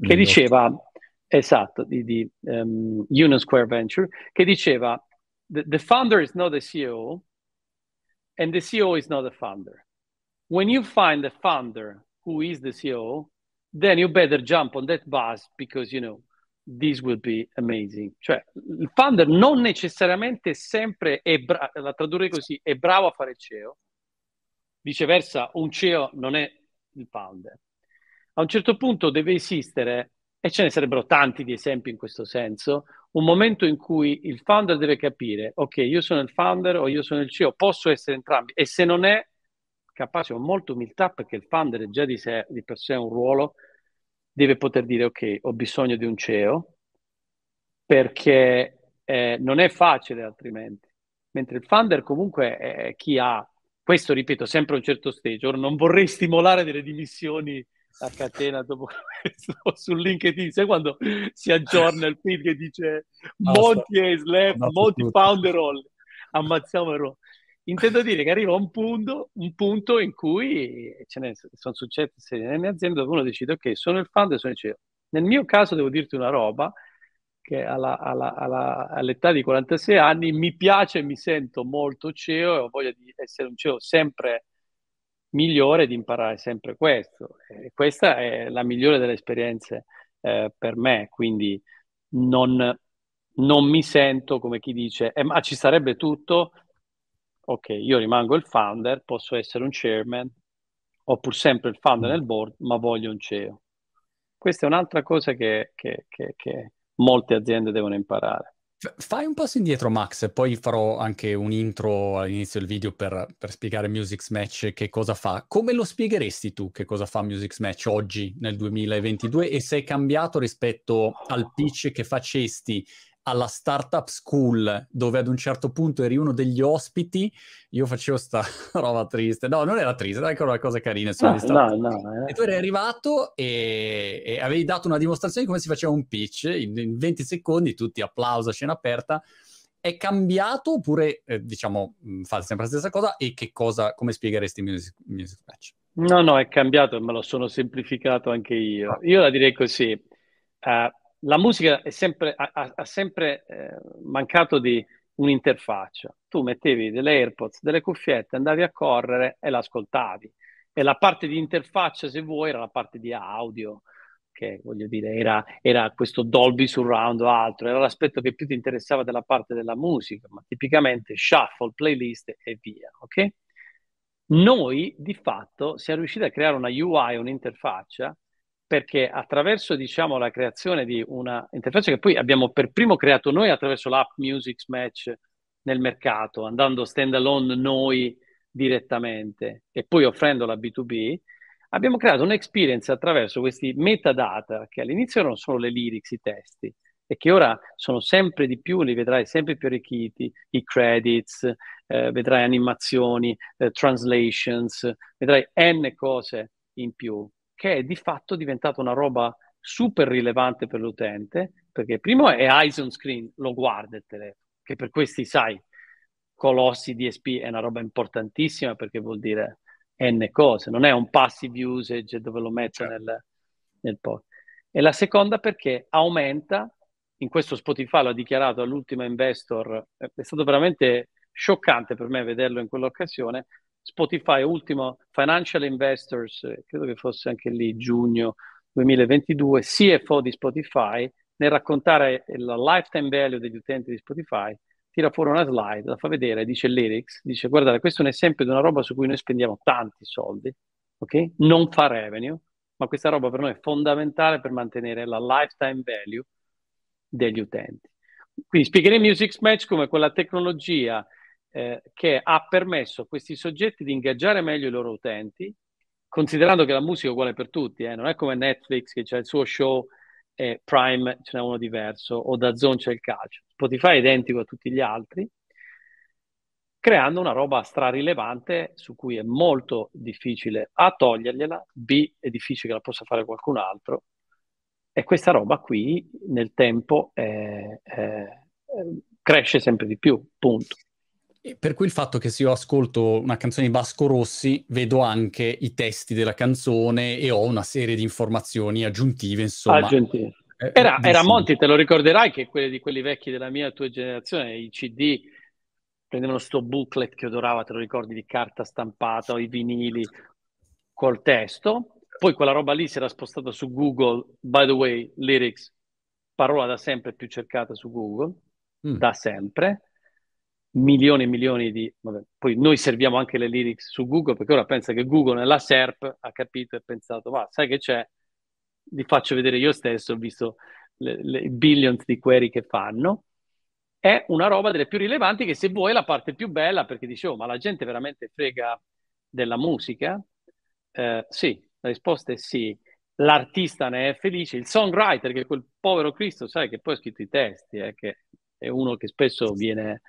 che mm, diceva, esatto, di, di um, Union Square Venture, che diceva, the, the founder is not the CEO and the CEO is not the founder. When you find the founder who is the CEO, then you better jump on that bus because, you know, this will be amazing. Cioè, il founder non necessariamente sempre è bravo, la tradurre così, è bravo a fare il CEO. Viceversa, un CEO non è il founder. A un certo punto deve esistere, e ce ne sarebbero tanti di esempi in questo senso, un momento in cui il founder deve capire, ok, io sono il founder o io sono il CEO, posso essere entrambi. E se non è capace, ho molta umiltà perché il founder è già di, sé, di per sé un ruolo, deve poter dire ok, ho bisogno di un CEO, perché eh, non è facile altrimenti. Mentre il funder comunque è chi ha, questo ripeto, sempre a un certo stage. Ora non vorrei stimolare delle dimissioni a catena dopo questo su LinkedIn, sai quando si aggiorna il feed che dice Monty is left, Monty founder all, ammazziamo il intendo dire che arriva un punto, un punto in cui ce ne sono successe nelle aziende dove uno decide, ok, sono il founder, sono il CEO. Nel mio caso devo dirti una roba, che alla, alla, alla, all'età di 46 anni mi piace, mi sento molto CEO e ho voglia di essere un CEO sempre migliore, di imparare sempre questo. E questa è la migliore delle esperienze eh, per me, quindi non, non, mi sento come chi dice, eh, ma ci sarebbe tutto, ok, io rimango il founder, posso essere un chairman, ho pur sempre il founder nel board, ma voglio un CEO. Questa è un'altra cosa che, che, che, che molte aziende devono imparare. Fai un passo indietro, Max, poi farò anche un intro all'inizio del video per, per, spiegare Music Match che cosa fa. Come lo spiegheresti tu che cosa fa Music Match oggi, nel 2022, e se è cambiato rispetto al pitch che facesti alla startup school dove ad un certo punto eri uno degli ospiti, io facevo sta roba triste. No, non era triste, era ancora una cosa carina. No, no, no, eh. E tu eri arrivato e, e, avevi dato una dimostrazione di come si faceva un pitch in, in 20 secondi, tutti applauso, scena aperta. È cambiato oppure, eh, diciamo, fate sempre la stessa cosa? E che cosa, come spiegheresti Music, music Match? No, no, è cambiato me lo sono semplificato anche io. Io la direi così. Uh, la musica sempre, ha, ha, sempre eh, mancato di un'interfaccia. Tu mettevi delle AirPods, delle cuffiette, andavi a correre e l'ascoltavi. E la parte di interfaccia, se vuoi, era la parte di audio, che voglio dire, era, era questo Dolby Surround o altro, era l'aspetto che più ti interessava della parte della musica, ma tipicamente shuffle, playlist e via, ok? Noi, di fatto, siamo riusciti a creare una UI, un'interfaccia, perché attraverso diciamo, la creazione di una interfaccia che poi abbiamo per primo creato noi attraverso l'app Music Match nel mercato, andando stand alone noi direttamente e poi offrendo la B2B, abbiamo creato un'experience attraverso questi metadata che all'inizio erano solo le lyrics, i testi, e che ora sono sempre di più, li vedrai sempre più arricchiti, i credits, eh, vedrai animazioni, eh, translations, vedrai n cose in più che è di fatto diventata una roba super rilevante per l'utente, perché primo è eyes on screen, lo guarda il telefono, che per questi, sai, colossi DSP è una roba importantissima perché vuol dire n cose, non è un passive usage dove lo metto certo. nel, nel post. E la seconda perché aumenta, in questo Spotify l'ha dichiarato all'ultima investor, è stato veramente scioccante per me vederlo in quell'occasione, Spotify, ultimo Financial Investors, eh, credo che fosse anche lì giugno 2022, CFO di Spotify, nel raccontare il lifetime value degli utenti di Spotify, tira fuori una slide, la fa vedere, dice lyrics, dice guardate, questo è un esempio di una roba su cui noi spendiamo tanti soldi, ok? Non fa revenue, ma questa roba per noi è fondamentale per mantenere la lifetime value degli utenti. Quindi spiegheremo Music Match come quella tecnologia eh, che ha permesso a questi soggetti di ingaggiare meglio i loro utenti, considerando che la musica è uguale per tutti, eh? non è come Netflix che c'è il suo show e Prime ce n'è uno diverso, o da Zone c'è il calcio. Spotify è identico a tutti gli altri, creando una roba strarilevante su cui è molto difficile A togliergliela, B è difficile che la possa fare qualcun altro, e questa roba qui nel tempo è, è, cresce sempre di più, punto. Per cui il fatto che se io ascolto una canzone di Vasco Rossi, vedo anche i testi della canzone e ho una serie di informazioni aggiuntive, insomma. Aggiuntive. Eh, era, era Monti, te lo ricorderai che quelli di quelli vecchi della mia tua generazione, i CD, prendevano sto booklet che odorava, te lo ricordi, di carta stampata o i vinili col testo. Poi quella roba lì si era spostata su Google, by the way, lyrics, parola da sempre più cercata su Google, mm. da sempre milioni e milioni di... Vabbè, poi noi serviamo anche le lyrics su Google perché ora pensa che Google nella SERP ha capito e pensato, ma sai che c'è? Vi faccio vedere io stesso, ho visto le, le billions di query che fanno. È una roba delle più rilevanti che se vuoi è la parte più bella perché dicevo, ma la gente veramente frega della musica? Eh, sì, la risposta è sì. L'artista ne è felice, il songwriter, che è quel povero Cristo, sai, che poi ha scritto i testi, eh, che è uno che spesso viene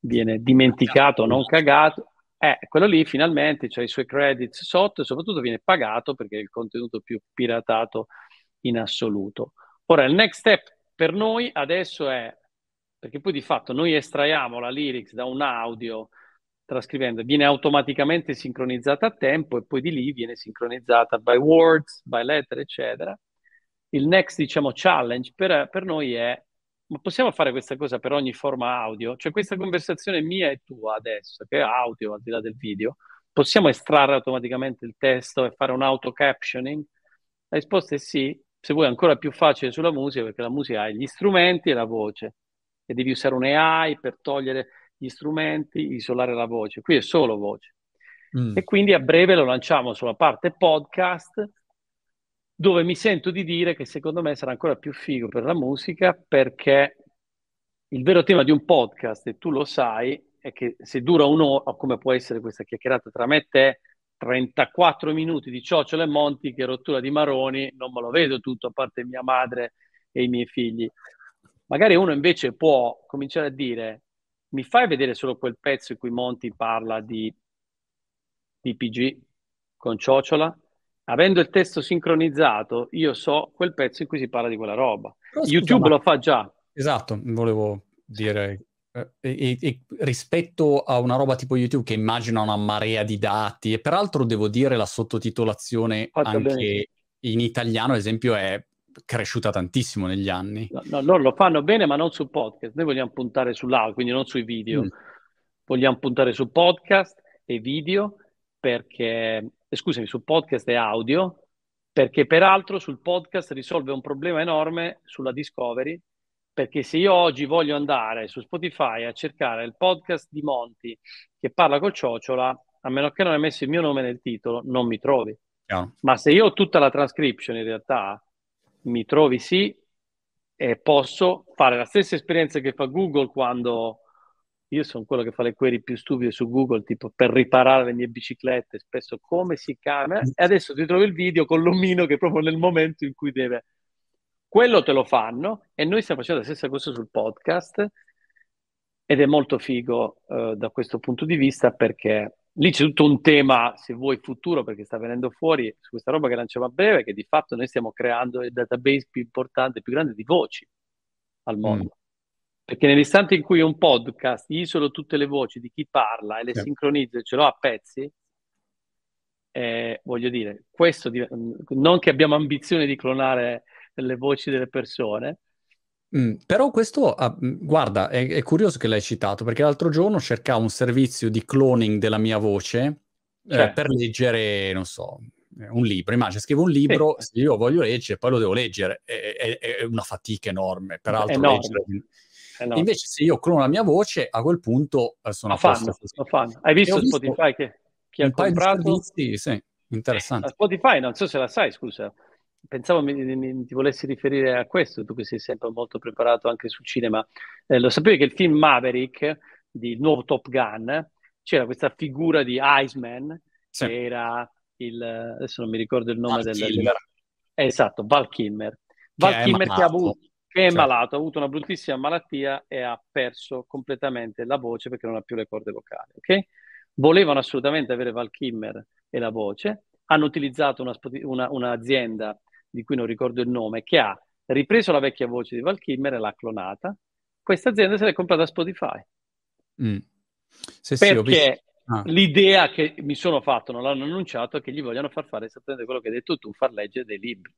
viene dimenticato, non cagato. Eh, quello lì finalmente ha i suoi credits sotto e soprattutto viene pagato perché è il contenuto più piratato in assoluto. Ora, il next step per noi adesso è, perché poi di fatto noi estraiamo la lyrics da un audio trascrivendo, viene automaticamente sincronizzata a tempo e poi di lì viene sincronizzata by words, by letter, eccetera. Il next, diciamo, challenge per, per noi è ma possiamo fare questa cosa per ogni forma audio? Cioè questa conversazione mia e tua adesso, che è audio al di là del video, possiamo estrarre automaticamente il testo e fare un auto captioning? La risposta è sì, se vuoi ancora più facile sulla musica, perché la musica ha gli strumenti e la voce, e devi usare un AI per togliere gli strumenti, isolare la voce. Qui è solo voce. Mm. E quindi a breve lo lanciamo sulla parte podcast, dove mi sento di dire che secondo me sarà ancora più figo per la musica, perché il vero tema di un podcast, e tu lo sai, è che se dura un'ora, come può essere questa chiacchierata tra me e te, 34 minuti di ciocciole e monti, che rottura di maroni, non me lo vedo tutto, a parte mia madre e i miei figli. Magari uno invece può cominciare a dire, mi fai vedere solo quel pezzo in cui Monti parla di PPG con ciociola? Avendo il testo sincronizzato, io so quel pezzo in cui si parla di quella roba. Scusa, YouTube lo fa già. Esatto, volevo dire eh, e, e, rispetto a una roba tipo YouTube che immagina una marea di dati e peraltro devo dire la sottotitolazione Fatto anche bene. in italiano ad esempio è cresciuta tantissimo negli anni. No, no, loro lo fanno bene ma non sul podcast, noi vogliamo puntare sull'audio, quindi non sui video, mm. vogliamo puntare su podcast e video perché, scusami, su podcast e audio perché peraltro sul podcast risolve un problema enorme sulla discovery perché se io oggi voglio andare su Spotify a cercare il podcast di Monti che parla col Ciociola, a meno che non hai messo il mio nome nel titolo, non mi trovi. Yeah. Ma se io ho tutta la transcription in realtà, mi trovi sì e posso fare la stessa esperienza che fa Google quando io sono quello che fa le query più stupide su Google, tipo per riparare le mie biciclette, spesso come si cambia, e adesso ti trovi il video con l'omino che proprio nel momento in cui deve quello te lo fanno e noi stiamo facendo la stessa cosa sul podcast ed è molto figo uh, da questo punto di vista perché lì c'è tutto un tema, se vuoi, futuro, perché sta venendo fuori su questa roba che lanciamo a breve, che di fatto noi stiamo creando il database più importante, più grande di voci al mondo. Mm. Perché nell'istante in cui un podcast isolo tutte le voci di chi parla e le sì. sincronizza e ce l'ho a pezzi, eh, voglio dire, questo non che abbiamo ambizione di clonare le voci delle persone. Mm, però questo, ah, guarda, è, è, curioso che l'hai citato, perché l'altro giorno cercavo un servizio di cloning della mia voce cioè. eh, per leggere, non so, un libro. Immagina, scrivo un libro, sì. io voglio leggere, poi lo devo leggere. È, è, è una fatica enorme, peraltro. Enorme. Enorme. Invece se io clono la mia voce, a quel punto eh, sono a fanno, fanno. Hai visto Spotify che, che ha comprato? Sì, sì, interessante. Spotify, non so se la sai, scusa pensavo mi, mi, ti volessi riferire a questo, tu che sei sempre molto preparato anche sul cinema. Eh, lo sapevi che il film Maverick, di nuovo Top Gun, c'era questa figura di Iceman, sì. che era il... adesso non mi ricordo il nome Val del... Eh, esatto, Val Kilmer. Val che Kilmer che, ha avuto, che è cioè. malato, ha avuto una bruttissima malattia e ha perso completamente la voce perché non ha più le corde vocali, ok? Volevano assolutamente avere Val Kilmer e la voce, hanno utilizzato una, una, un'azienda di cui non ricordo il nome, che ha ripreso la vecchia voce di Val Kilmer e l'ha clonata. Questa azienda se l'è comprata Spotify. Mm. Sì, Perché ah. l'idea che mi sono fatto, non l'hanno annunciato, è che gli vogliono far fare esattamente quello che hai detto tu, far leggere dei libri.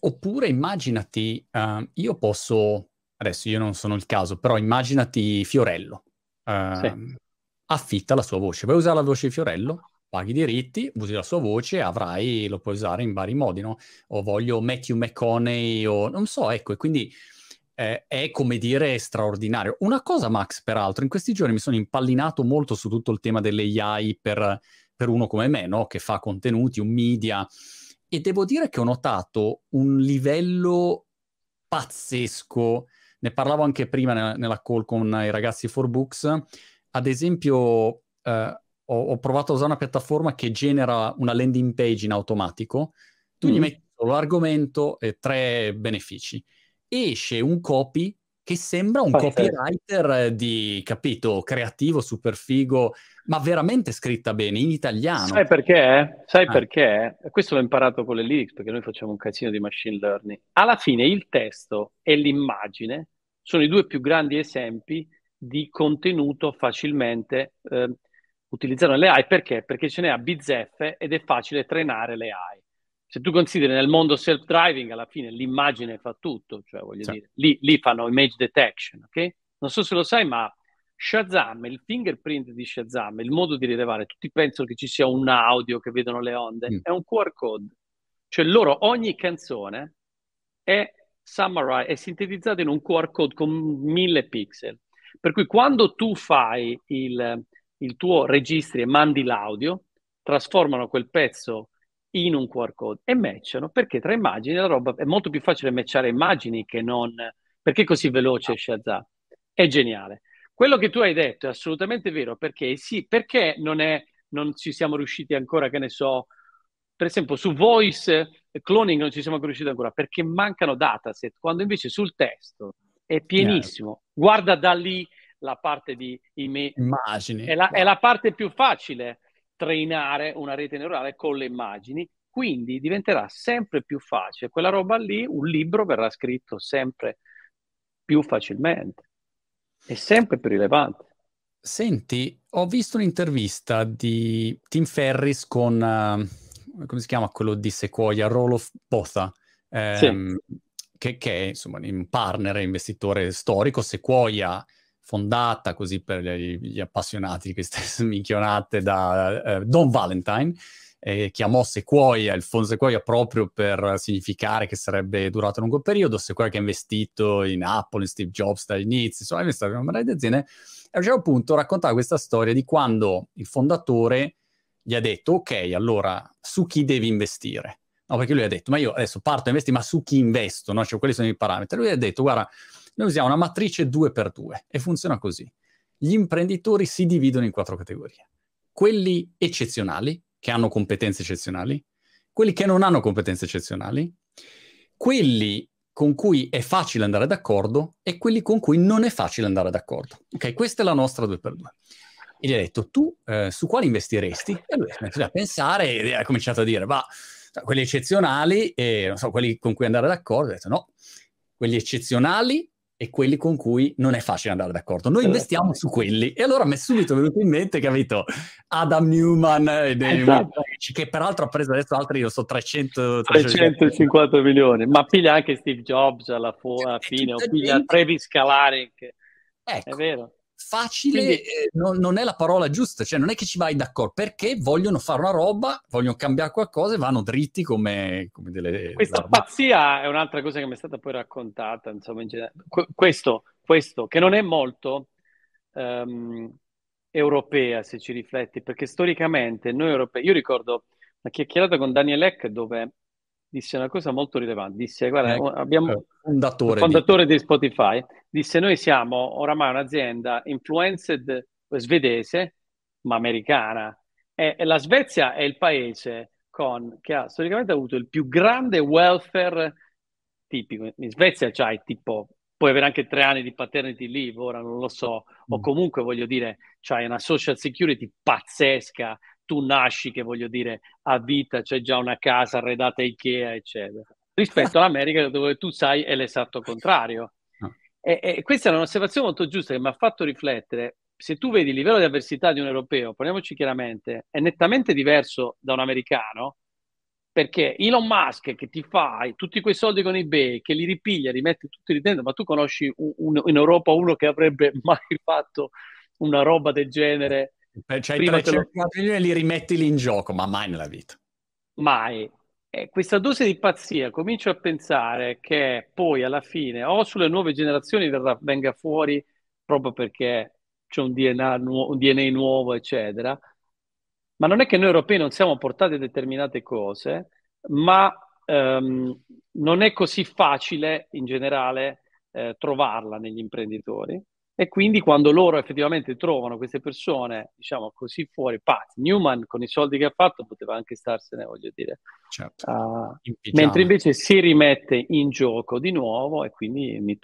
Oppure immaginati, uh, io posso, adesso io non sono il caso, però immaginati Fiorello. Uh, sì. Affitta la sua voce. Vuoi usare la voce di Fiorello? paghi i diritti, usi la sua voce, avrai, lo puoi usare in vari modi, no? O voglio Matthew McConaughey o non so, ecco, e quindi eh, è come dire straordinario. Una cosa, Max, peraltro, in questi giorni mi sono impallinato molto su tutto il tema delle AI per, per uno come me, no? Che fa contenuti, un media, e devo dire che ho notato un livello pazzesco. Ne parlavo anche prima nella, nella call con i ragazzi for Books. Ad esempio, eh, ho, ho, provato a usare una piattaforma che genera una landing page in automatico, tu mm. gli metti l'argomento e tre benefici. Esce un copy che sembra un Pazzesco. copywriter di, capito, creativo, super figo, ma veramente scritta bene, in italiano. Sai perché? Sai eh. perché? Questo l'ho imparato con le lyrics, perché noi facciamo un casino di machine learning. Alla fine il testo e l'immagine sono i due più grandi esempi di contenuto facilmente eh, utilizzano le AI perché? Perché ce n'è a bizzeffe ed è facile trainare le AI. Se tu consideri nel mondo self-driving, alla fine l'immagine fa tutto, cioè voglio sì. dire, lì, lì, fanno image detection, ok? Non so se lo sai, ma Shazam, il fingerprint di Shazam, il modo di rilevare, tutti pensano che ci sia un audio che vedono le onde, mm. è un QR code. Cioè loro, ogni canzone è summarize, è sintetizzata in un QR code con mille pixel. Per cui quando tu fai il, il tuo registri e mandi l'audio, trasformano quel pezzo in un QR code e matchano perché tra immagini la roba è molto più facile matchare immagini che non perché è così veloce Shazam è geniale. Quello che tu hai detto è assolutamente vero perché sì perché non è non ci siamo riusciti ancora che ne so per esempio su voice cloning non ci siamo riusciti ancora perché mancano dataset quando invece sul testo è pienissimo. Yeah. guarda da lì la parte di immagini. È la, è la parte più facile trainare una rete neurale con le immagini, quindi diventerà sempre più facile. Quella roba lì, un libro verrà scritto sempre più facilmente e sempre più rilevante. Senti, ho visto un'intervista di Tim Ferris con, uh, come si chiama quello di Sequoia, Roloff Botha, ehm, sì. che, che, è insomma un partner investitore storico. Sequoia fondata così per gli, gli appassionati di queste minchionate da eh, Don Valentine, eh, chiamò Sequoia, il fondo Sequoia proprio per significare che sarebbe durato un lungo periodo, Sequoia che ha investito in Apple, in Steve Jobs dall'inizio, insomma ha investito in una marea di aziende, e a un certo punto raccontava questa storia di quando il fondatore gli ha detto, ok, allora su chi devi investire? No, perché lui ha detto, ma io adesso parto a investire, ma su chi investo? No? Cioè, quelli sono i parametri. Lui ha detto, guarda, noi usiamo una matrice 2x2 e funziona così. Gli imprenditori si dividono in quattro categorie. Quelli eccezionali, che hanno competenze eccezionali, quelli che non hanno competenze eccezionali, quelli con cui è facile andare d'accordo e quelli con cui non è facile andare d'accordo. Ok, questa è la nostra 2x2. E gli ha detto, tu eh, su quali investiresti? E lui ha iniziato a pensare e ha cominciato a dire, ma quelli eccezionali e non so, quelli con cui andare d'accordo, ha detto no, quelli eccezionali e quelli con cui non è facile andare d'accordo. Noi investiamo su quelli. E allora mi è subito venuto in mente, capito, Adam Newman, esatto. che peraltro ha preso adesso altri, io so, 300... 350 milioni, ma piglia anche Steve Jobs alla, fu- alla fine, o piglia Travis Kalanick. Ecco. È vero facile Quindi, eh, non, non, è la parola giusta, cioè non è che ci vai d'accordo, perché vogliono fare una roba, vogliono cambiare qualcosa e vanno dritti come, come delle... Questa larme. pazzia è un'altra cosa che mi è stata poi raccontata, insomma, in generale. questo, questo, che non è molto um, europea, se ci rifletti, perché storicamente noi europei, io ricordo una chiacchierata con Daniel Eck dove disse una cosa molto rilevante. Disse: Guarda, ecco, abbiamo eh, fondatore, fondatore di... di... Spotify. Disse: Noi siamo oramai un'azienda influenced svedese, ma americana. E, e la Svezia è il paese con, che ha storicamente avuto il più grande welfare tipico. In Svezia c'hai tipo puoi avere anche tre anni di paternity leave, ora non lo so, o mm. comunque voglio dire, c'hai una social security pazzesca, tu nasci, che voglio dire, a vita, c'è già una casa arredata Ikea, eccetera. Rispetto all'America dove tu sai è l'esatto contrario. No. E, e, questa è un'osservazione molto giusta che mi ha fatto riflettere. Se tu vedi il livello di avversità di un europeo, parliamoci chiaramente, è nettamente diverso da un americano, perché Elon Musk che ti fa tutti quei soldi con eBay, che li ripiglia, rimette tutti lì dentro, ma tu conosci un, un, in Europa uno che avrebbe mai fatto una roba del genere cioè, 300 lo... milioni li rimetti lì in gioco, ma mai nella vita. Mai. E questa dose di pazzia comincio a pensare che poi alla fine o sulle nuove generazioni verrà, venga fuori proprio perché c'è un DNA, nu- un DNA nuovo, eccetera. Ma non è che noi europei non siamo portati a determinate cose, ma um, non è così facile in generale eh, trovarla negli imprenditori. E quindi quando loro effettivamente trovano queste persone, diciamo così fuori, pazzi, Newman con i soldi che ha fatto poteva anche starsene, voglio dire. Certo. Uh, mentre invece si rimette in gioco di nuovo e quindi mi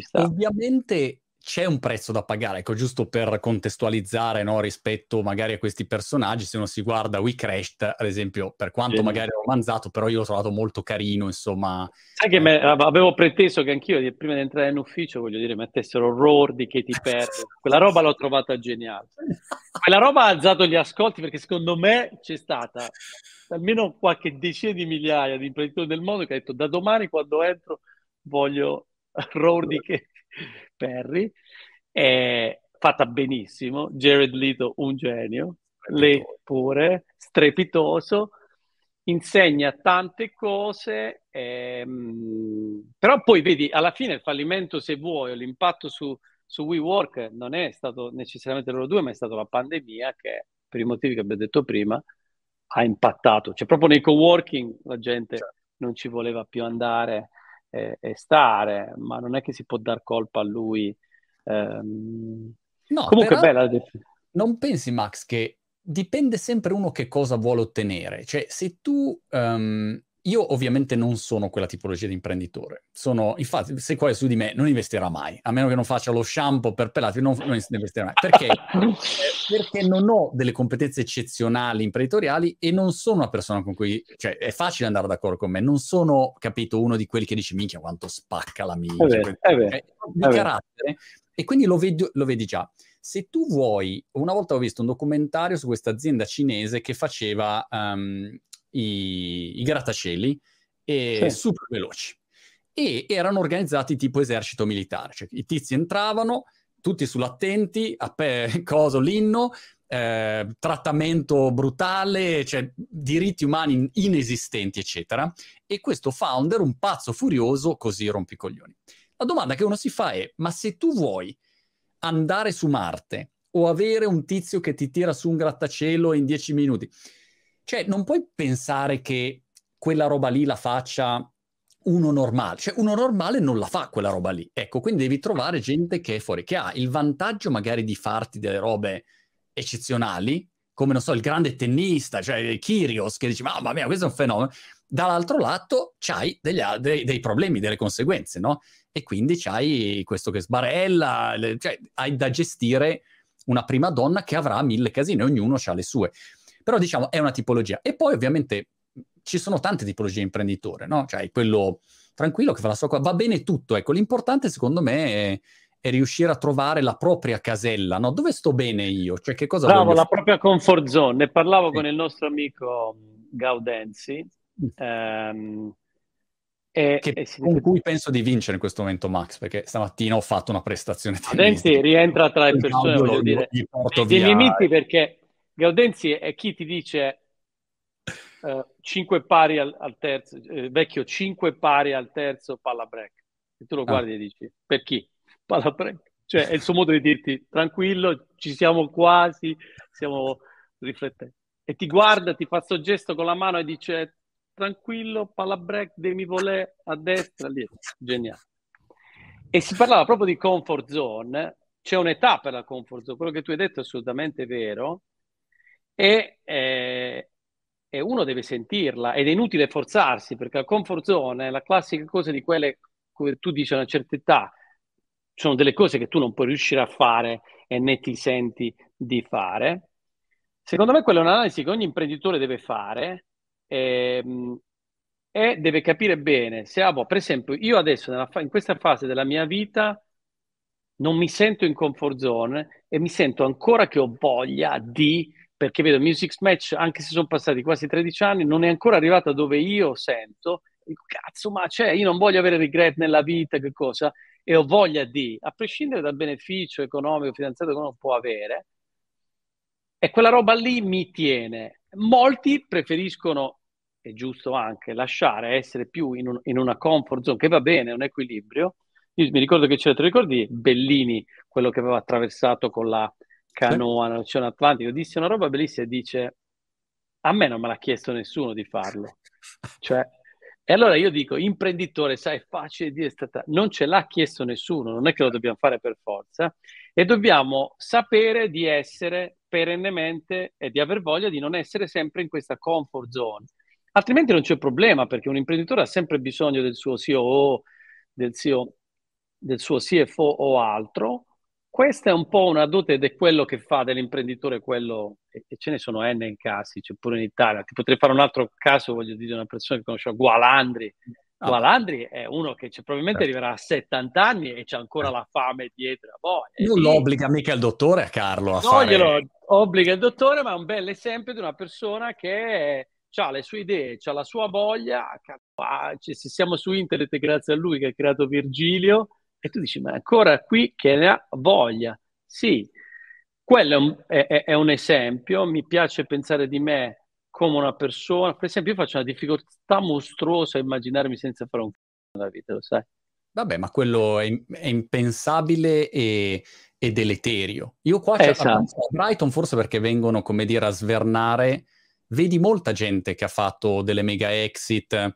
sta. Ovviamente c'è un prezzo da pagare, ecco, giusto per contestualizzare no, rispetto magari a questi personaggi, se uno si guarda We Crashed, ad esempio, per quanto Genio. magari romanzato, però io l'ho trovato molto carino, insomma. Sai che me, avevo preteso che anch'io, prima di entrare in ufficio, voglio dire, mettessero Roar di Katy Perry, quella roba l'ho trovata geniale. Quella roba ha alzato gli ascolti perché secondo me c'è stata almeno qualche decina di migliaia di imprenditori del mondo che ha detto da domani quando entro voglio Roar di Katy Perry, è fatta benissimo, Jared Leto un genio, lei pure, strepitoso, insegna tante cose, ehm, però poi vedi, alla fine il fallimento, se vuoi, l'impatto su, su WeWork non è stato necessariamente loro due, ma è stata la pandemia che, per i motivi che abbiamo detto prima, ha impattato. Cioè, proprio nei coworking la gente certo. non ci voleva più andare e, e stare, ma non è che si può dar colpa a lui. Ehm... No, Comunque bella Non pensi, Max, che dipende sempre uno che cosa vuole ottenere. Cioè, se tu um, io ovviamente non sono quella tipologia di imprenditore. Sono, infatti, se qua è su di me, non investirà mai, a meno che non faccia lo shampoo per pelati, non, non investirà mai. Perché? Perché non ho delle competenze eccezionali imprenditoriali e non sono una persona con cui, cioè, è facile andare d'accordo con me. Non sono, capito, uno di quelli che dice, minchia, quanto spacca la mia. Cioè, di carattere. E quindi lo vedi, lo vedi già. Se tu vuoi, una volta ho visto un documentario su questa azienda cinese che faceva um, i, i grattacieli e sì. super veloci. E erano organizzati tipo esercito militare, cioè i tizi entravano, tutti sull'attenti, a pe- coso l'inno, eh, trattamento brutale, cioè diritti umani inesistenti, eccetera. E questo founder, un pazzo furioso, così rompi i coglioni. La domanda che uno si fa è, ma se tu vuoi andare su Marte o avere un tizio che ti tira su un grattacielo in dieci minuti, cioè, non puoi pensare che quella roba lì la faccia uno normale. Cioè, uno normale non la fa quella roba lì. Ecco, quindi devi trovare gente che è fuori, che ha il vantaggio magari di farti delle robe eccezionali, come, non so, il grande tennista, cioè Kyrgios, che dici, mamma mia, questo è un fenomeno. Dall'altro lato c'hai degli, dei, dei problemi, delle conseguenze, no? E quindi c'hai questo che sbarella, cioè hai da gestire una prima donna che avrà mille casine, ognuno ha le sue. Però diciamo è una tipologia. E poi ovviamente ci sono tante tipologie di imprenditore, no? Cioè quello tranquillo che fa la sua cosa, va bene tutto, ecco, l'importante secondo me è, è riuscire a trovare la propria casella, no? Dove sto bene io? Cioè che cosa Bravo, la fare? propria comfort zone. Ne parlavo sì. con il nostro amico Gaudenzi. Mm. Ehm, e, che, e con cui penso di vincere in questo momento Max, perché stamattina ho fatto una prestazione Gaudenzi rientra tra le persone, voglio dire, dei limiti perché Gaudenzi è chi ti dice uh, 5 pari al, al terzo, eh, vecchio 5 pari al terzo palla break. E tu lo ah. guardi ah. e dici, per chi? Palla break. Cioè è il suo modo di dirti, tranquillo, ci siamo quasi, stiamo riflettendo. E ti guarda, ti fa questo gesto con la mano e dice, tranquillo, palla break, demi volé a destra, lì. Geniale. E si parlava proprio di comfort zone, c'è un'età per la comfort zone, quello che tu hai detto è assolutamente vero, e, eh, e uno deve sentirla ed è inutile forzarsi perché la comfort zone è la classica cosa di quelle che tu dici a una certa età sono delle cose che tu non puoi riuscire a fare e né ti senti di fare. Secondo me quella è un'analisi che ogni imprenditore deve fare ehm, e deve capire bene se, ah, boh, per esempio, io adesso fa- in questa fase della mia vita non mi sento in comfort zone e mi sento ancora che ho voglia di perché vedo Music Match, anche se sono passati quasi 13 anni, non è ancora arrivata dove io sento, cazzo, ma c'è, io non voglio avere regret nella vita, che cosa, e ho voglia di, a prescindere dal beneficio economico, finanziario che uno può avere, e quella roba lì mi tiene. Molti preferiscono, è giusto anche, lasciare essere più in, un, in una comfort zone, che va bene, è un equilibrio. Io mi ricordo che c'era, ti ricordi, Bellini, quello che aveva attraversato con la canoa nell'Oceano Atlantico, disse una roba bellissima e dice a me non me l'ha chiesto nessuno di farlo. Cioè, e allora io dico, imprenditore, sai, è facile dire, stata... non ce l'ha chiesto nessuno, non è che lo dobbiamo fare per forza, e dobbiamo sapere di essere perennemente e di aver voglia di non essere sempre in questa comfort zone. Altrimenti non c'è problema, perché un imprenditore ha sempre bisogno del suo COO, del, CEO, del suo CFO o altro, questa è un po' una dote ed è quello che fa dell'imprenditore quello, e, ce ne sono N in casi, c'è pure in Italia. Ti potrei fare un altro caso, voglio dire, una persona che conosce Gualandri. Ah. Gualandri è uno che probabilmente certo. arriverà a 70 anni e c'ha ancora la fame dietro. Boh, non lo obbliga mica il dottore a Carlo a no, fare... glielo obbliga il dottore, ma è un bel esempio di una persona che ha le sue idee, ha la sua voglia. Se siamo su internet grazie a lui che ha creato Virgilio, e tu dici, ma ancora qui che ne ha voglia. Sì, quello è un, è, è un esempio, mi piace pensare di me come una persona, per esempio io faccio una difficoltà mostruosa a immaginarmi senza fare un c***o nella vita, lo sai? Vabbè, ma quello è, è impensabile e, e, deleterio. Io qua esatto. a Brighton forse perché vengono, come dire, a svernare, vedi molta gente che ha fatto delle mega exit,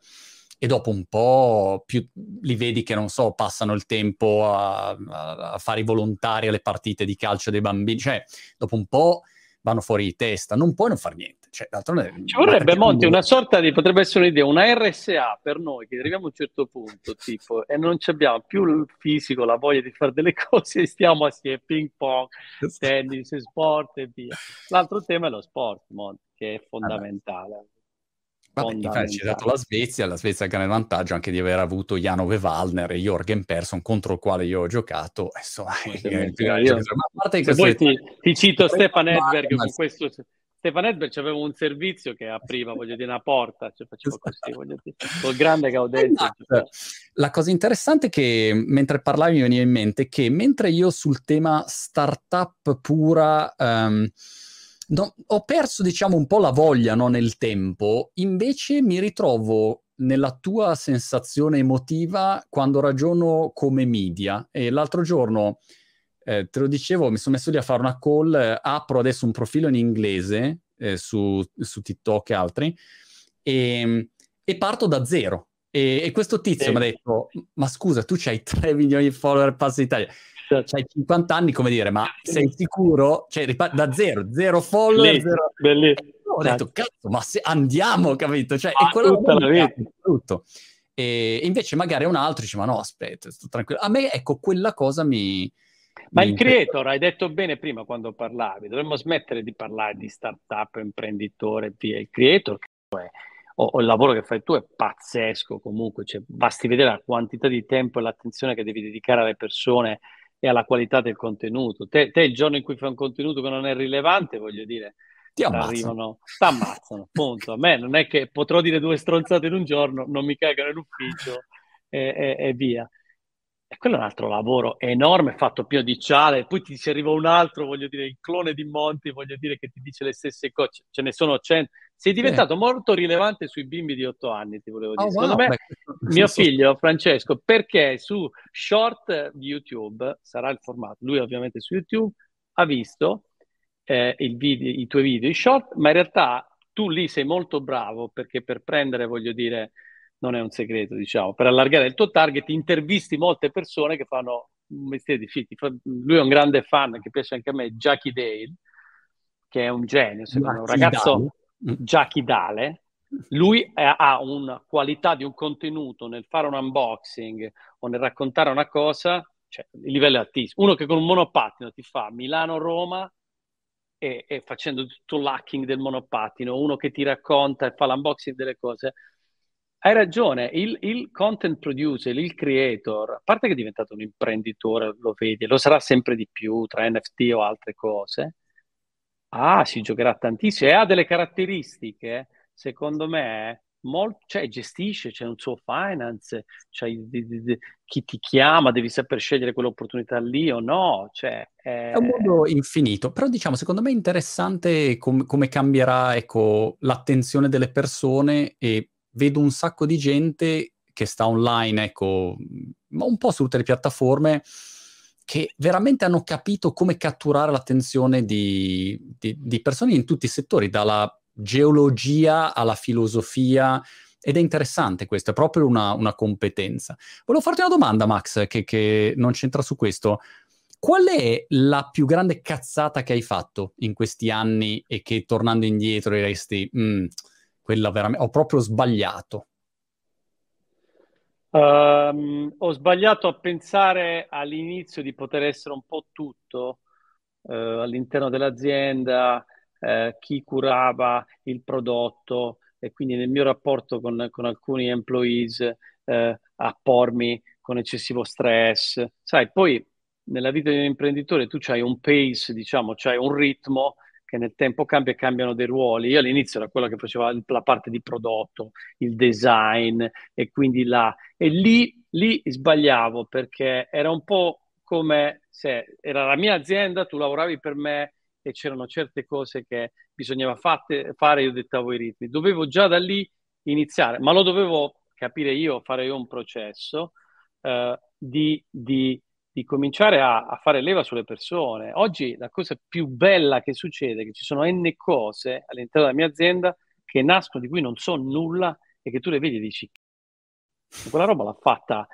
e dopo un po' più li vedi che, non so, passano il tempo a, a, fare i volontari alle partite di calcio dei bambini, cioè dopo un po' vanno fuori di testa, non puoi non fare niente. Cioè, Ci vorrebbe, Monti, una sorta di, potrebbe essere un'idea, una RSA per noi che arriviamo a un certo punto, tipo, e non abbiamo più il fisico, la voglia di fare delle cose, stiamo assieme, ping pong, tennis, sport e via. L'altro tema è lo sport, Monti, che è fondamentale. Vabbè, infatti ha dato la Svezia, la Svezia che ha il vantaggio anche di aver avuto Janove Wallner e Jorgen Persson contro il quale io ho giocato. Insomma, eh, io, ma a parte che poi ti, ti, cito Stefan Edberg con questo... Stefan Edberg aveva un servizio che apriva, voglio dire, una porta, cioè facevo così, voglio dire, col grande gaudenza. Esatto. La cosa interessante è che, mentre parlavi mi veniva in mente, che mentre io sul tema startup pura... Um, no, ho perso, diciamo, un po' la voglia no, nel tempo, invece mi ritrovo nella tua sensazione emotiva quando ragiono come media. E l'altro giorno, eh, te lo dicevo, mi sono messo lì a fare una call, eh, apro adesso un profilo in inglese eh, su, su, TikTok e altri, e, e parto da zero. E, e questo tizio sì. mi ha detto, ma scusa, tu hai 3 milioni di follower passa Italia certo. hai 50 anni, come dire, ma sei sicuro? Cioè, ripar- da zero, zero follower, Lì, zero... Bellissimo. Ho detto, cazzo, ma se andiamo, capito? Cioè, ah, è quello vita. Tutto. E invece magari un altro dice, ma no, aspetta, sto tranquillo. A me, ecco, quella cosa mi... Ma mi il creator, hai detto bene prima quando parlavi, dovremmo smettere di parlare di startup, imprenditore, via. Il creator è, o, o, il lavoro che fai tu è pazzesco comunque, cioè, basti vedere la quantità di tempo e l'attenzione che devi dedicare alle persone e alla qualità del contenuto. Te, te, il giorno in cui fai un contenuto che non è rilevante, voglio dire, ti ammazzano. Ti ammazzano, punto. A me non è che potrò dire due stronzate in un giorno, non mi cagano in ufficio e, e, e via. E quello è un altro lavoro enorme, fatto più di ciale. Poi ti ci arriva un altro, voglio dire, il clone di Monti, voglio dire, che ti dice le stesse cose. Ce ne sono cento. Sei diventato sì. molto rilevante sui bimbi di otto anni, ti volevo dire. Oh, Secondo wow, me, beh, mio figlio Francesco, perché su short di YouTube, sarà il formato, lui ovviamente su YouTube, ha visto eh, video, i tuoi video, i short, ma in realtà tu lì sei molto bravo perché per prendere, voglio dire, non è un segreto, diciamo, per allargare il tuo target, intervisti molte persone che fanno un mestiere di fit. Lui è un grande fan, che piace anche a me, Jackie Dale, che è un genio, secondo un ragazzo Dale. Jackie Dale. Lui ha una qualità di un contenuto nel fare un unboxing o nel raccontare una cosa, cioè il livello è altissimo. Uno che con un monopattino ti fa Milano-Roma e, e facendo tutto l'hacking del monopattino, uno che ti racconta e fa l'unboxing delle cose hai ragione, il, il, content producer, il creator, a parte che è diventato un imprenditore, lo vedi, lo sarà sempre di più tra NFT o altre cose, ah, si giocherà tantissimo e ha delle caratteristiche, secondo me, molto, cioè gestisce, c'è un suo finance, c'è di, di, di, chi ti chiama, devi saper scegliere quell'opportunità lì o no. Cioè, è... è un mondo infinito, però diciamo, secondo me è interessante com- come cambierà ecco, l'attenzione delle persone e vedo un sacco di gente che sta online, ecco, ma un po' su tutte le piattaforme, che veramente hanno capito come catturare l'attenzione di, di, di persone in tutti i settori, dalla geologia alla filosofia, ed è interessante questo, è proprio una, una competenza. Volevo farti una domanda, Max, che, che, non c'entra su questo. Qual è la più grande cazzata che hai fatto in questi anni e che tornando indietro diresti, mm, quella veramente, ho proprio sbagliato. Um, ho sbagliato a pensare all'inizio di poter essere un po' tutto uh, all'interno dell'azienda, uh, chi curava il prodotto e quindi nel mio rapporto con, con alcuni employees uh, a pormi con eccessivo stress. Sai, poi nella vita di un imprenditore tu hai un pace, diciamo, c'hai un ritmo che nel tempo cambia e cambiano dei ruoli. Io all'inizio era quello che faceva la parte di prodotto, il design e quindi là. E lì, lì sbagliavo perché era un po' come se era la mia azienda, tu lavoravi per me e c'erano certe cose che bisognava fatte, fare, io dettavo i ritmi. Dovevo già da lì iniziare, ma lo dovevo capire io, fare io un processo eh, di, di di cominciare a, a, fare leva sulle persone. Oggi la cosa più bella che succede è che ci sono n cose all'interno della mia azienda che nascono di cui non so nulla e che tu le vedi e dici quella roba l'ha fatta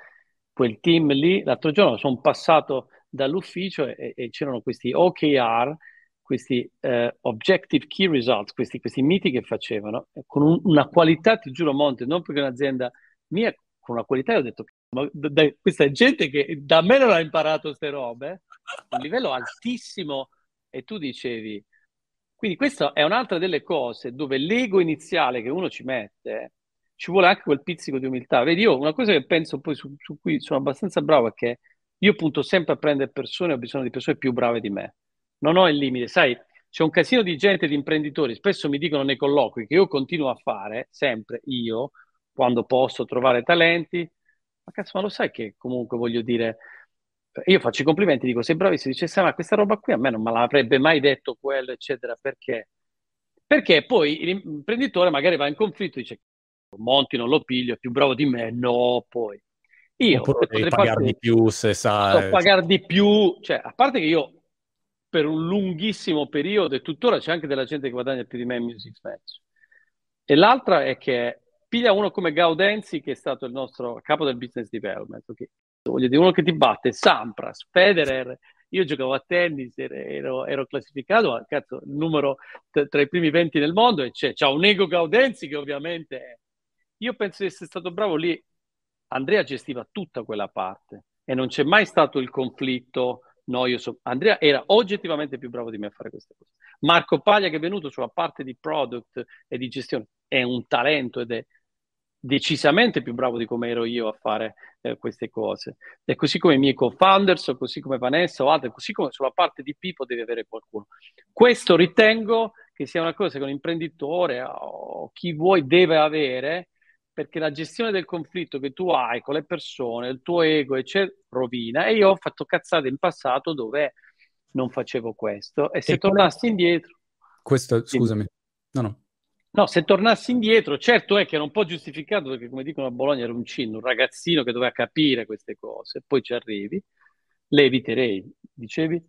quel team lì. L'altro giorno sono passato dall'ufficio e, e c'erano questi OKR, questi uh, Objective Key Results, questi, questi miti che facevano con un, una qualità, ti giuro Monte, non perché un'azienda mia, con una qualità ho detto ma da, questa è gente che da me non ha imparato queste robe, un livello altissimo, e tu dicevi, quindi questa è un'altra delle cose dove l'ego iniziale che uno ci mette, ci vuole anche quel pizzico di umiltà. Vedi, io una cosa che penso poi su, su cui sono abbastanza bravo è che io punto sempre a prendere persone, ho bisogno di persone più brave di me. Non ho il limite, sai, c'è un casino di gente, di imprenditori, spesso mi dicono nei colloqui che io continuo a fare, sempre io, quando posso trovare talenti, ma cazzo, ma lo sai che comunque voglio dire, io faccio i complimenti, dico sei bravissimo, dice, ma questa roba qui a me non me l'avrebbe mai detto quello, eccetera, perché? Perché poi l'imprenditore magari va in conflitto e dice, Monti non lo piglio, è più bravo di me, no, poi. Io Oppure potrei pagare di più se sa... So pagare di più, cioè, a parte che io per un lunghissimo periodo, e tuttora c'è anche della gente che guadagna più di me in Music Match. E l'altra è che piglia uno come Gaudenzi, che è stato il nostro capo del business development, okay? voglio dire, uno che ti batte, Sampras, Federer, io giocavo a tennis, ero, ero classificato, ma cazzo, numero t- tra i primi 20 nel mondo e c'è, c'ha un ego Gaudenzi che ovviamente è... Io penso di essere stato bravo lì, Andrea gestiva tutta quella parte e non c'è mai stato il conflitto, no, io so... Andrea era oggettivamente più bravo di me a fare queste cose. Marco Paglia che è venuto sulla parte di product e di gestione è un talento ed è decisamente più bravo di come ero io a fare eh, queste cose. E così come i miei co-founders, o così come Vanessa o altri, così come sulla parte di Pipo devi avere qualcuno. Questo ritengo che sia una cosa che un imprenditore o chi vuoi deve avere, perché la gestione del conflitto che tu hai con le persone, il tuo ego, eccetera, rovina. E io ho fatto cazzate in passato dove non facevo questo. E se e tornassi indietro... Questo, scusami. No, no. No, se tornassi indietro, certo è che era un po' giustificato perché, come dicono a Bologna, era un cinno, un ragazzino che doveva capire queste cose, poi ci arrivi, le eviterei, dicevi?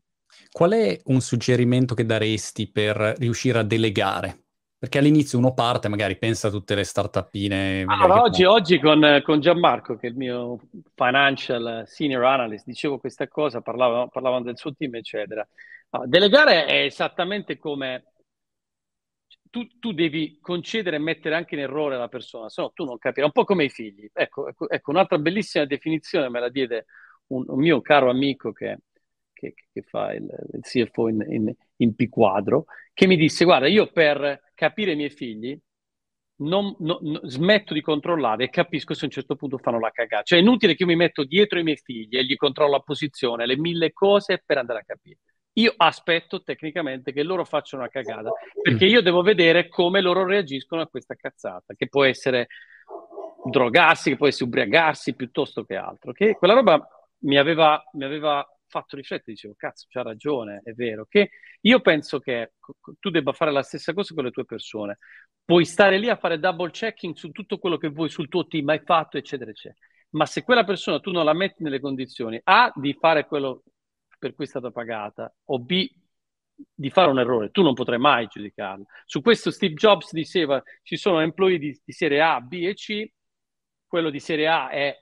Qual è un suggerimento che daresti per riuscire a delegare? Perché all'inizio uno parte, magari pensa a tutte le startupine. Allora, oggi, oggi con, con, Gianmarco, che è il mio financial senior analyst, dicevo questa cosa, parlavano, parlavano del suo team, eccetera. Allora, delegare è esattamente come tu, tu, devi concedere e mettere anche in errore la persona, se no tu non capirai. Un po' come i figli. Ecco, ecco, ecco un'altra bellissima definizione me la diede un, un mio caro amico che, che, che fa il, il, CFO in, in, in P-Quadro, che mi disse, guarda, io per capire i miei figli non, no, no, smetto di controllare e capisco se a un certo punto fanno la cagata. Cioè è inutile che io mi metto dietro i miei figli e gli controllo la posizione, le mille cose per andare a capire. Io aspetto tecnicamente che loro facciano una cagata, perché io devo vedere come loro reagiscono a questa cazzata, che può essere drogarsi, che può essere ubriacarsi piuttosto che altro. Che quella roba mi aveva, mi aveva fatto riflettere, dicevo, cazzo, c'ha ragione, è vero, che io penso che tu debba fare la stessa cosa con le tue persone. Puoi stare lì a fare double checking su tutto quello che vuoi, sul tuo team hai fatto, eccetera, eccetera. Ma se quella persona tu non la metti nelle condizioni, A, di fare quello per cui è stata pagata, o B, di fare un errore, tu non potrai mai giudicarlo. Su questo Steve Jobs diceva ci sono employee di, di serie A, B e C, quello di serie A è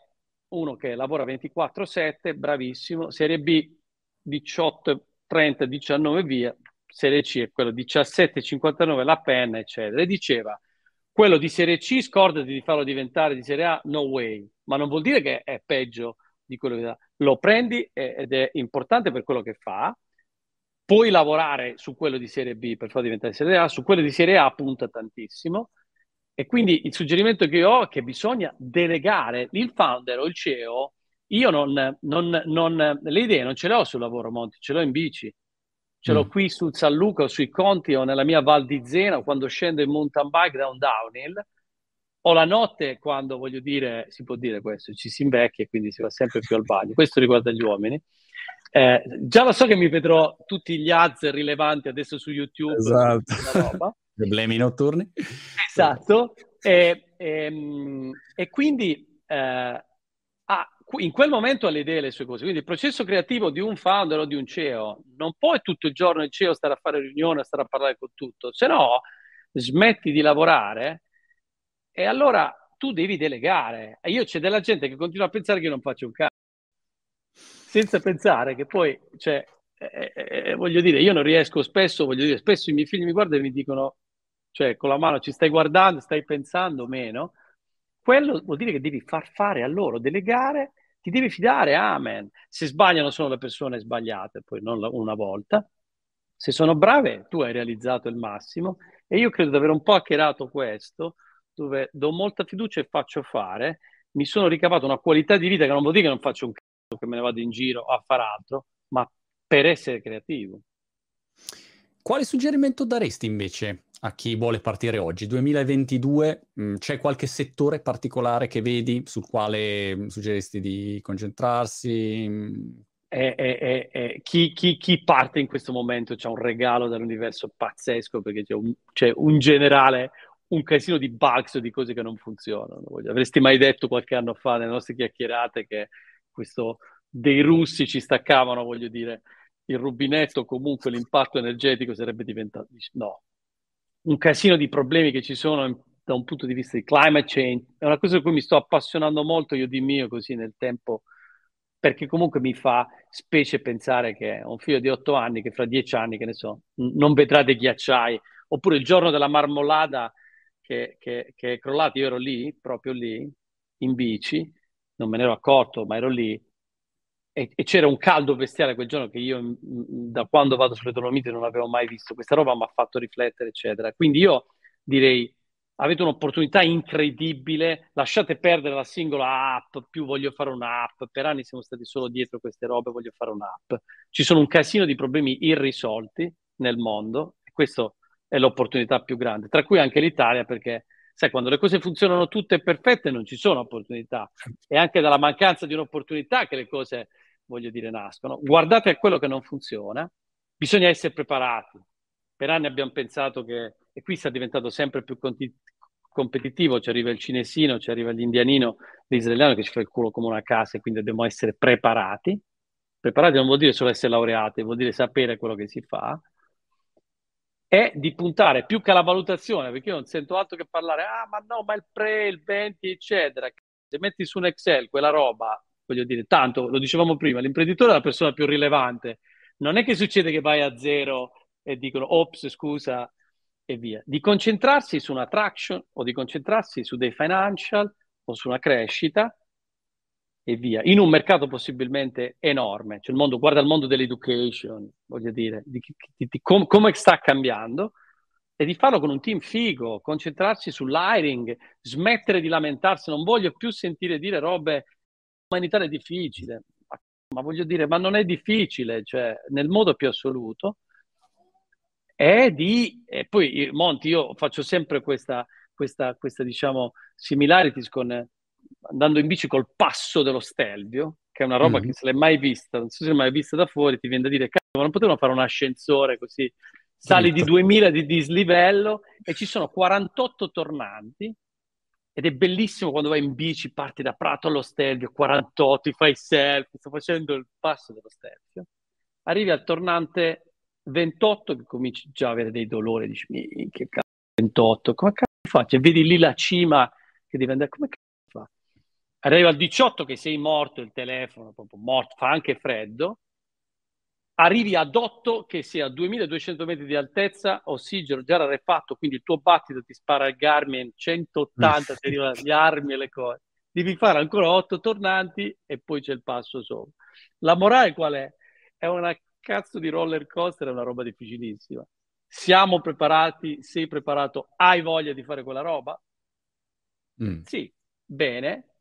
uno che lavora 24-7, bravissimo, serie B 18, 30, 19 via, serie C è quello 17, 59, la penna, eccetera. E diceva, quello di serie C scordati di farlo diventare di serie A, no way. ma non vuol dire che è peggio di quello che lo prendi ed è importante per quello che fa. Puoi lavorare su quello di serie B per farlo diventare serie A, su quello di serie A punta tantissimo. E quindi il suggerimento che io ho è che bisogna delegare il founder o il CEO. Io non, non, non le idee non ce le ho sul lavoro, Monti, ce l'ho in bici. Ce l'ho mm. qui sul San Luca o sui Conti o nella mia Val di Zena quando scendo in mountain bike da un downhill o la notte quando, voglio dire, si può dire questo, ci si invecchia e quindi si va sempre più al bagno. Questo riguarda gli uomini. Eh, già lo so che mi vedrò tutti gli ads rilevanti adesso su YouTube. Esatto. Problemi notturni. Esatto. E, e, ehm, e quindi eh, ah, in quel momento ha le idee le sue cose. Quindi il processo creativo di un founder o di un CEO non può tutto il giorno il CEO stare a fare riunione, stare a parlare con tutto, se no smetti di lavorare e allora tu devi delegare. E io c'è della gente che continua a pensare che io non faccio un cazzo, senza pensare che poi, cioè, eh, eh, eh, voglio dire, io non riesco spesso, voglio dire, spesso i miei figli mi guardano e mi dicono, cioè, con la mano ci stai guardando, stai pensando meno. Quello vuol dire che devi far fare a loro, delegare, ti devi fidare, amen. Se sbagliano sono le persone sbagliate, poi non una volta. Se sono brave, tu hai realizzato il massimo. E io credo di aver un po' hackerato questo, dove do molta fiducia e faccio fare, mi sono ricavato una qualità di vita che non vuol dire che non faccio un cazzo, che me ne vado in giro a fare altro, ma per essere creativo. Quale suggerimento daresti invece a chi vuole partire oggi? 2022, mh, mm, c'è qualche settore particolare che vedi sul quale mm, suggeriresti di concentrarsi? Eh, eh, eh, chi, chi, chi, parte in questo momento c'è un regalo dall'universo pazzesco perché c'è un, c'è un generale, un casino di bugs o di cose che non funzionano. Avresti mai detto qualche anno fa nelle nostre chiacchierate che questo dei russi ci staccavano, voglio dire, il rubinetto, comunque l'impatto energetico sarebbe diventato... No, un casino di problemi che ci sono in, da un punto di vista di climate change. È una cosa di cui mi sto appassionando molto io di mio così nel tempo, perché comunque mi fa specie pensare che ho un figlio di otto anni che fra dieci anni, che ne so, non vedrà dei ghiacciai, oppure il giorno della marmolada che, che, che è crollato, io ero lì, proprio lì, in bici, non me ne ero accorto, ma ero lì, e, e, c'era un caldo bestiale quel giorno che io da quando vado sulle Dolomiti non avevo mai visto. Questa roba mi ha fatto riflettere, eccetera. Quindi io direi avete un'opportunità incredibile, lasciate perdere la singola app, più voglio fare un'app, per anni siamo stati solo dietro queste robe, voglio fare un'app. Ci sono un casino di problemi irrisolti nel mondo e questo è l'opportunità più grande, tra cui anche l'Italia, perché sai, quando le cose funzionano tutte perfette non ci sono opportunità. È anche dalla mancanza di un'opportunità che le cose, voglio dire, nascono. Guardate a quello che non funziona, bisogna essere preparati. Per anni abbiamo pensato che, e qui sta diventato sempre più conti- competitivo, ci arriva il cinesino, ci arriva l'indianino, l'israeliano che ci fa il culo come una casa e quindi dobbiamo essere preparati. Preparati non vuol dire solo essere laureati, vuol dire sapere quello che si fa è di puntare più che alla valutazione, perché io non sento altro che parlare, ah ma no, ma il pre, il 20, eccetera. Se metti su un Excel quella roba, voglio dire, tanto, lo dicevamo prima, l'imprenditore è la persona più rilevante. Non è che succede che vai a zero e dicono, ops, scusa, e via. Di concentrarsi su una traction o di concentrarsi su dei financial o su una crescita e via, in un mercato possibilmente enorme. Cioè il mondo, guarda il mondo dell'education, voglio dire, di, di, di com, come sta cambiando e di farlo con un team figo, concentrarsi sull'hiring, smettere di lamentarsi, non voglio più sentire dire robe, l'umanità è difficile, ma, ma voglio dire, ma non è difficile, cioè nel modo più assoluto, è di, e poi Monti, io faccio sempre questa, questa, questa diciamo, similarities con andando in bici col passo dello Stelvio, che è una roba mm. che se l'hai mai vista, non so se l'hai mai vista da fuori, ti viene da dire, cazzo, ma non potevano fare un ascensore così, sali di 2000 di dislivello e ci sono 48 tornanti ed è bellissimo quando vai in bici, parti da Prato allo Stelvio, 48, ti fai selfie, sto facendo il passo dello Stelvio, arrivi al tornante 28 che cominci già a avere dei dolori, dici, che cazzo, 28, come cazzo faccio? E vedi lì la cima che deve andare, come arriva al 18 che sei morto, il telefono proprio morto, fa anche freddo, arrivi ad 8 che sei a 2200 metri di altezza, ossigeno già rarefatto, quindi il tuo battito ti spara il Garmin 180, ti arrivano gli armi e le cose. devi fare ancora otto tornanti e poi c'è il passo sopra. La morale qual è? È una cazzo di roller coaster, è una roba difficilissima. Siamo preparati? Sei preparato? Hai voglia di fare quella roba? Mm. Sì, bene,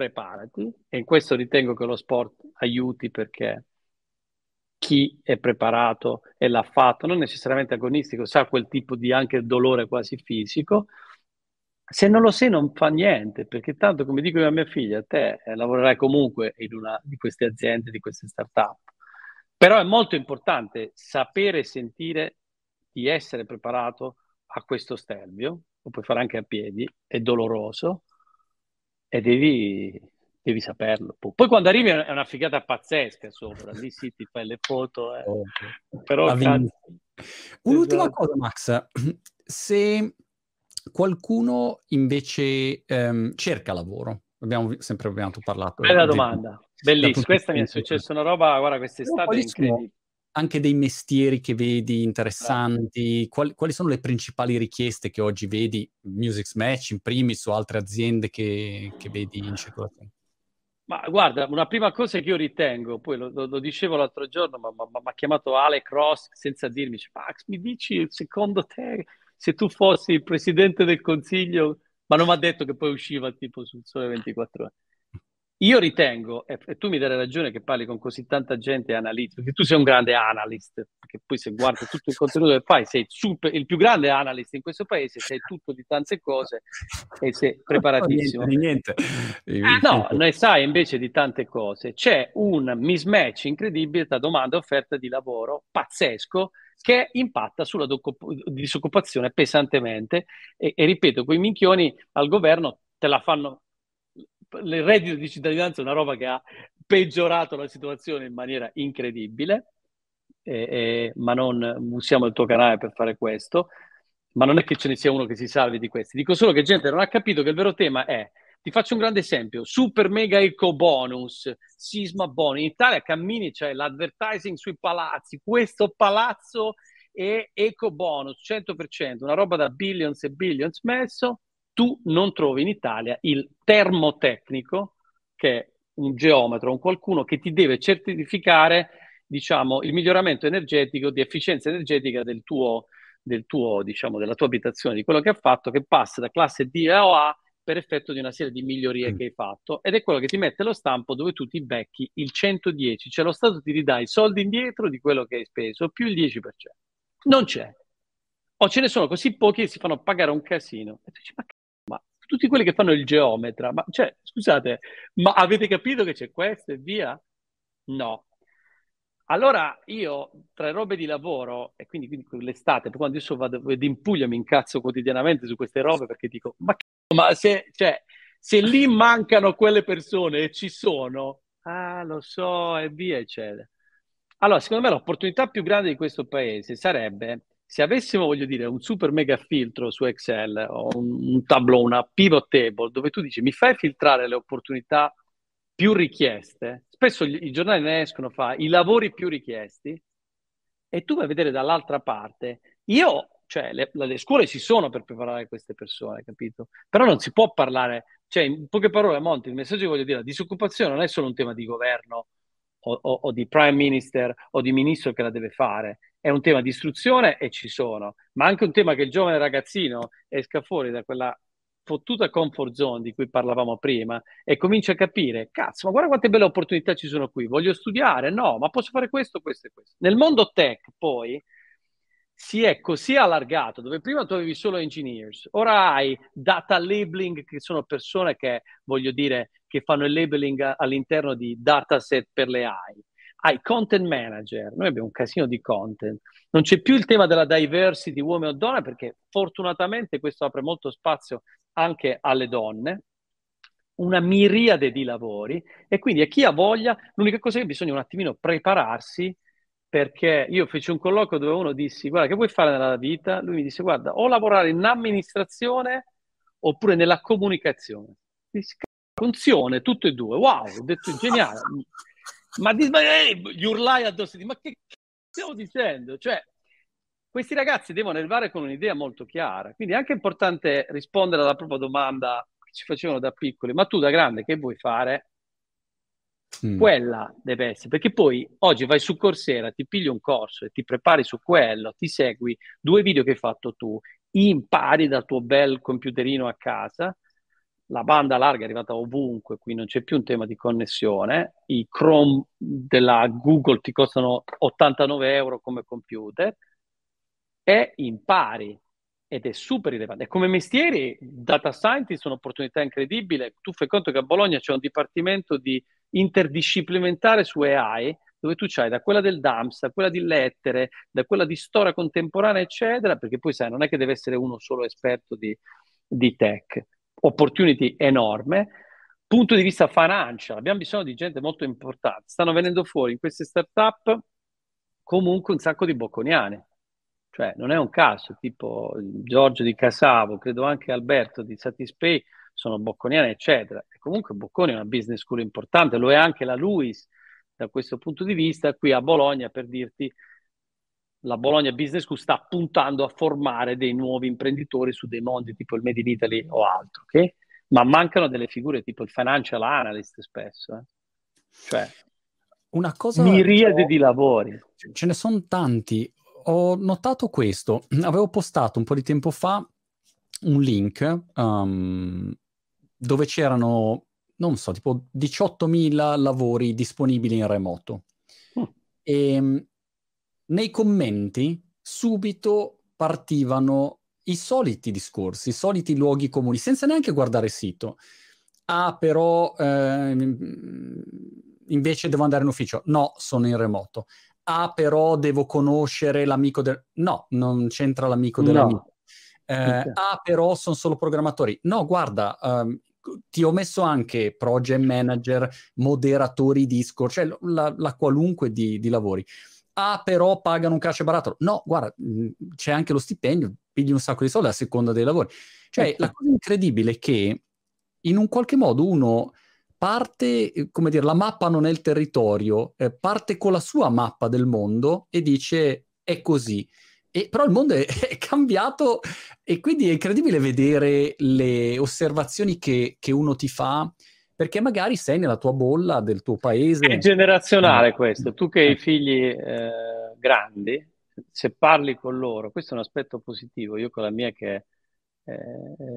preparati. E in questo ritengo che lo sport aiuti perché chi è preparato e l'ha fatto, non necessariamente agonistico, sa quel tipo di anche dolore quasi fisico. Se non lo sai non fa niente, perché tanto come dico io a mia figlia, te eh, lavorerai comunque in una di queste aziende, di queste start-up. Però è molto importante sapere e sentire di essere preparato a questo stervio, lo puoi fare anche a piedi, è doloroso e devi devi saperlo. Poi quando arrivi è una figata pazzesca sopra, lì sì ti fai le foto. Eh. Oh, Però, Un'ultima esatto. cosa, Max, se qualcuno invece ehm, cerca lavoro, abbiamo sempre abbiamo parlato. Bella domanda, bellissima, questa mi è successa una roba, guarda, quest'estate è incredibile. Anche dei mestieri che vedi interessanti, quali, quali, sono le principali richieste che oggi vedi, Music Match in primis o altre aziende che, che vedi in circolazione? Ma guarda, una prima cosa che io ritengo, poi lo, lo, lo dicevo l'altro giorno, ma mi ha chiamato Alec Ross senza dirmi, Max, mi dici secondo te se tu fossi il presidente del consiglio, ma non mi ha detto che poi usciva tipo sul sole 24 ore. Io ritengo, e, tu mi dai ragione che parli con così tanta gente analista, perché tu sei un grande analyst, perché poi se guardi tutto il contenuto che fai, sei super, il più grande analyst in questo paese, sei tutto di tante cose e sei preparatissimo. niente, niente. no, ne sai invece di tante cose. C'è un mismatch incredibile tra domanda e offerta di lavoro pazzesco che impatta sulla disoccupazione pesantemente e, e ripeto, quei minchioni al governo te la fanno il reddito di cittadinanza è una roba che ha peggiorato la situazione in maniera incredibile, eh, eh, ma non usiamo il tuo canale per fare questo, ma non è che ce ne sia uno che si salvi di questi. Dico solo che gente non ha capito che il vero tema è, ti faccio un grande esempio, super mega eco bonus, sisma bonus, in Italia cammini, c'è l'advertising sui palazzi, questo palazzo è eco bonus, 100%, una roba da billions e billions messo, tu non trovi in Italia il termotecnico, che è un geometro, un qualcuno che ti deve certificare diciamo, il miglioramento energetico, di efficienza energetica del tuo, del tuo, diciamo, della tua abitazione, di quello che ha fatto, che passa da classe D a A per effetto di una serie di migliorie mm. che hai fatto ed è quello che ti mette lo stampo dove tu ti becchi il 110, cioè lo Stato ti ridà i soldi indietro di quello che hai speso più il 10%. Non c'è. O ce ne sono così pochi che si fanno pagare un casino. E tu dici, ma tutti quelli che fanno il geometra, ma cioè, scusate, ma avete capito che c'è questo e via? No. Allora io, tra robe di lavoro, e quindi, quindi l'estate, quando io vado in Puglia mi incazzo quotidianamente su queste robe perché dico, ma, ma se, cioè, se lì mancano quelle persone e ci sono, ah lo so, e via, eccetera. Allora, secondo me l'opportunità più grande di questo paese sarebbe se avessimo, voglio dire, un super mega filtro su Excel o un, un tableau, una pivot table, dove tu dici mi fai filtrare le opportunità più richieste, spesso i, i giornali ne escono, fa i lavori più richiesti, e tu vai a vedere dall'altra parte. Io, cioè, le, le scuole ci sono per preparare queste persone, capito? Però non si può parlare, cioè, in poche parole, Monti, il messaggio che voglio dire, la disoccupazione non è solo un tema di governo o, o, o di prime minister o di ministro che la deve fare, è un tema di istruzione e ci sono, ma anche un tema che il giovane ragazzino esca fuori da quella fottuta comfort zone di cui parlavamo prima e comincia a capire, cazzo, ma guarda quante belle opportunità ci sono qui, voglio studiare, no, ma posso fare questo, questo e questo. Nel mondo tech poi si è così allargato, dove prima tu avevi solo engineers, ora hai data labeling, che sono persone che, voglio dire, che fanno il labeling all'interno di dataset per le AI hai content manager, noi abbiamo un casino di content, non c'è più il tema della diversity uomo o donna perché fortunatamente questo apre molto spazio anche alle donne, una miriade di lavori. E quindi a chi ha voglia, l'unica cosa è che bisogna un attimino prepararsi perché io feci un colloquio dove uno dissi guarda che vuoi fare nella vita? Lui mi disse guarda o lavorare in amministrazione oppure nella comunicazione. Funzione, tutte e due, wow, ho detto geniale ma, di, ma eh, gli urlai addosso di ma che stiamo dicendo? Cioè, questi ragazzi devono arrivare con un'idea molto chiara, quindi è anche importante rispondere alla propria domanda che ci facevano da piccoli, ma tu da grande che vuoi fare? Mm. Quella deve essere, perché poi oggi vai su Coursera, ti pigli un corso e ti prepari su quello, ti segui due video che hai fatto tu, impari dal tuo bel computerino a casa, la banda larga è arrivata ovunque, qui non c'è più un tema di connessione, i Chrome della Google ti costano 89 euro come computer e impari ed è super rilevante. Come mestieri, data scientist è un'opportunità incredibile. Tu fai conto che a Bologna c'è un dipartimento di interdisciplinare su AI, dove tu c'hai da quella del DAMS, da quella di lettere, da quella di storia contemporanea, eccetera, perché poi sai, non è che deve essere uno solo esperto di, di tech. Opportunity enorme. Punto di vista financial, abbiamo bisogno di gente molto importante. Stanno venendo fuori in queste startup comunque un sacco di bocconiani. Cioè, non è un caso, tipo Giorgio di Casavo, credo anche Alberto di Satispay, sono bocconiani, eccetera. E comunque Bocconi è una business school importante, lo è anche la Luis da questo punto di vista. Qui a Bologna, per dirti, la Bologna Business School sta puntando a formare dei nuovi imprenditori su dei mondi tipo il Made in Italy o altro, ok? Ma mancano delle figure tipo il financial analyst spesso, eh? cioè una cosa miriade di lavori. Ce ne sono tanti. Ho notato questo. Avevo postato un po' di tempo fa un link um, dove c'erano, non so, tipo 18.000 lavori disponibili in remoto. Mm. E ehm, nei commenti subito partivano i soliti discorsi, i soliti luoghi comuni, senza neanche guardare il sito. Ah, però eh, invece devo andare in ufficio. No, sono in remoto. Ah, però devo conoscere l'amico del... No, non c'entra l'amico dell'amico. No. Eh, ah, però sono solo programmatori. No, guarda, um, ti ho messo anche project manager, moderatori Discord, cioè la, la qualunque di, di, lavori. Ah, però pagano un cash barattolo. No, guarda, mm, c'è anche lo stipendio, pigli un sacco di soldi a seconda dei lavori. Cioè, la cosa incredibile è che in un qualche modo uno parte, eh, come dire, la mappa non è il territorio, eh, parte con la sua mappa del mondo e dice è così. E, però il mondo è, è, cambiato e quindi è incredibile vedere le osservazioni che, che, uno ti fa, perché magari sei nella tua bolla del tuo paese. È generazionale eh. questo. Tu che hai figli eh, grandi, se parli con loro, questo è un aspetto positivo. Io con la mia che eh,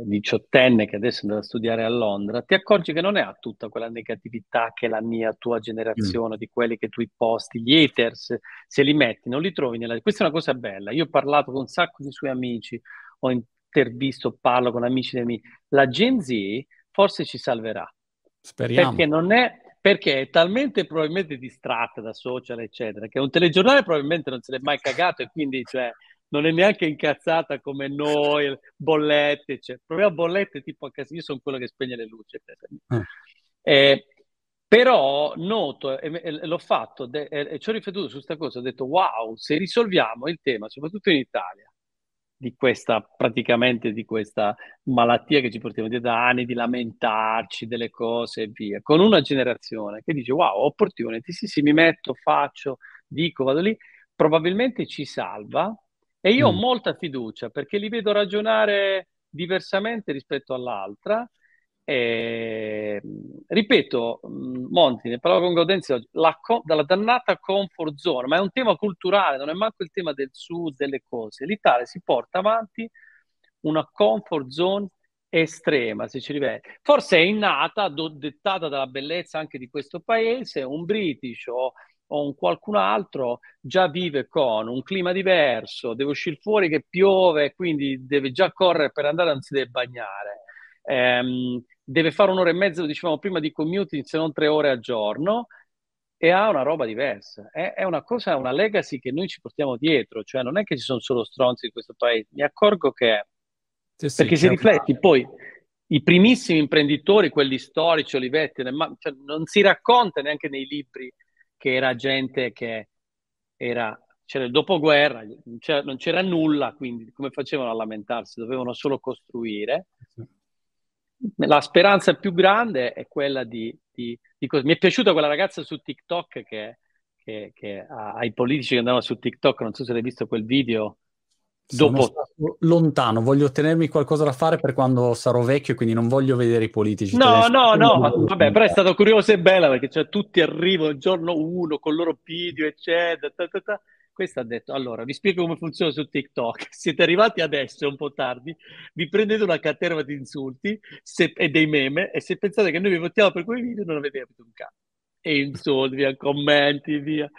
diciottenne che adesso andrà a studiare a Londra, ti accorgi che non ha tutta quella negatività che la mia, tua generazione, mm. di quelli che tu posti, gli haters, se li metti, non li trovi nella... Questa è una cosa bella. Io ho parlato con un sacco di suoi amici, ho intervisto, parlo con amici dei miei. La Gen Z forse ci salverà. Speriamo. Perché non è... Perché è talmente probabilmente distratta da social, eccetera, che un telegiornale probabilmente non se l'è mai cagato e quindi, cioè, non è neanche incazzata come noi, bollette, cioè, proviamo bollette tipo a casa, io sono quello che spegne le luci. Eh. Eh, però noto, e, e, l'ho fatto, de, e, ci ho riflettuto su questa cosa, ho detto wow, se risolviamo il tema, soprattutto in Italia, di questa, praticamente di questa malattia che ci portiamo dietro da anni, di lamentarci delle cose e via, con una generazione che dice wow, opportunity, sì sì, mi metto, faccio, dico, vado lì, probabilmente ci salva, e io mm. ho molta fiducia perché li vedo ragionare diversamente rispetto all'altra. E, ripeto, mm, Monti, ne parlavo con Gaudenzio la, dalla dannata comfort zone, ma è un tema culturale, non è manco il tema del sud, delle cose. L'Italia si porta avanti una comfort zone estrema, se ci rivede. Forse è innata, do, dettata dalla bellezza anche di questo paese, un british o o un qualcun altro già vive con un clima diverso, deve uscire fuori che piove, quindi deve già correre per andare, non si deve bagnare. Ehm, deve fare un'ora e mezza, lo dicevamo prima, di commuting, se non tre ore al giorno, e ha una roba diversa. È, è una cosa, una legacy che noi ci portiamo dietro, cioè non è che ci sono solo stronzi in questo paese, mi accorgo che... Sì, sì, perché se rifletti, poi i primissimi imprenditori, quelli storici, Olivetti, cioè, non si racconta neanche nei libri che era gente che era, c'era il dopoguerra, non c'era, non c'era nulla, quindi come facevano a lamentarsi? Dovevano solo costruire. La speranza più grande è quella di, di, di Mi è piaciuta quella ragazza su TikTok che, che, che ai politici che andavano su TikTok, non so se hai visto quel video, Dopo... lontano, voglio tenermi qualcosa da fare per quando sarò vecchio, quindi non voglio vedere i politici. No, no, no, vabbè, però è stato curioso e bella perché cioè, tutti arrivano il giorno uno con il loro video, eccetera. Ta, ta, ta. Questo ha detto, allora, vi spiego come funziona su TikTok. Siete arrivati adesso, è un po' tardi, vi prendete una caterva di insulti se, e dei meme e se pensate che noi vi votiamo per quei video non avete capito un cazzo. E insulti, via, commenti, via.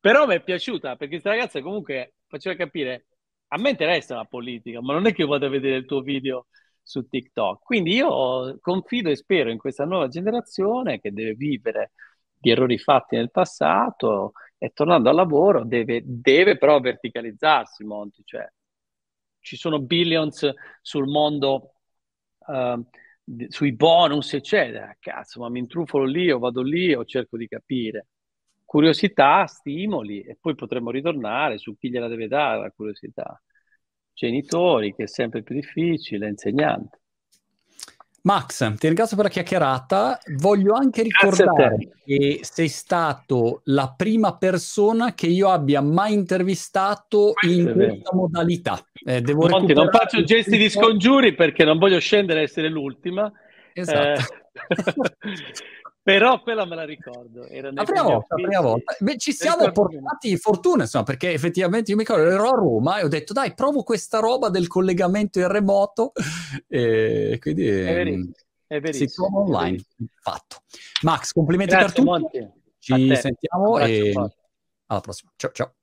Però mi è piaciuta perché questa ragazza comunque faceva capire a me interessa la politica, ma non è che vado a vedere il tuo video su TikTok. Quindi io confido e spero in questa nuova generazione che deve vivere di errori fatti nel passato e tornando al lavoro deve, deve però verticalizzarsi, Monti. Cioè, ci sono billions sul mondo, uh, sui bonus, eccetera. Cazzo, ma mi intrufolo lì o vado lì o cerco di capire curiosità, stimoli e poi potremmo ritornare su chi gliela deve dare la curiosità. Genitori, che è sempre più difficile, insegnanti. Max, ti ringrazio per la chiacchierata. Voglio anche ricordare che sei stato la prima persona che io abbia mai intervistato in questa modalità. Eh, Monti, non faccio gesti di scongiuri perché non voglio scendere a essere l'ultima. Esatto. Eh... Però quella me la ricordo. Era la prima volta, la prima volta. Beh, ci siamo portati fortuna, insomma, perché effettivamente io mi ricordo, ero a Roma e ho detto, dai, provo questa roba del collegamento in remoto. E quindi è verissimo. È verissimo. si trova online. Fatto. Max, complimenti Grazie, per tutto. Ci sentiamo e alla prossima. Ciao, ciao.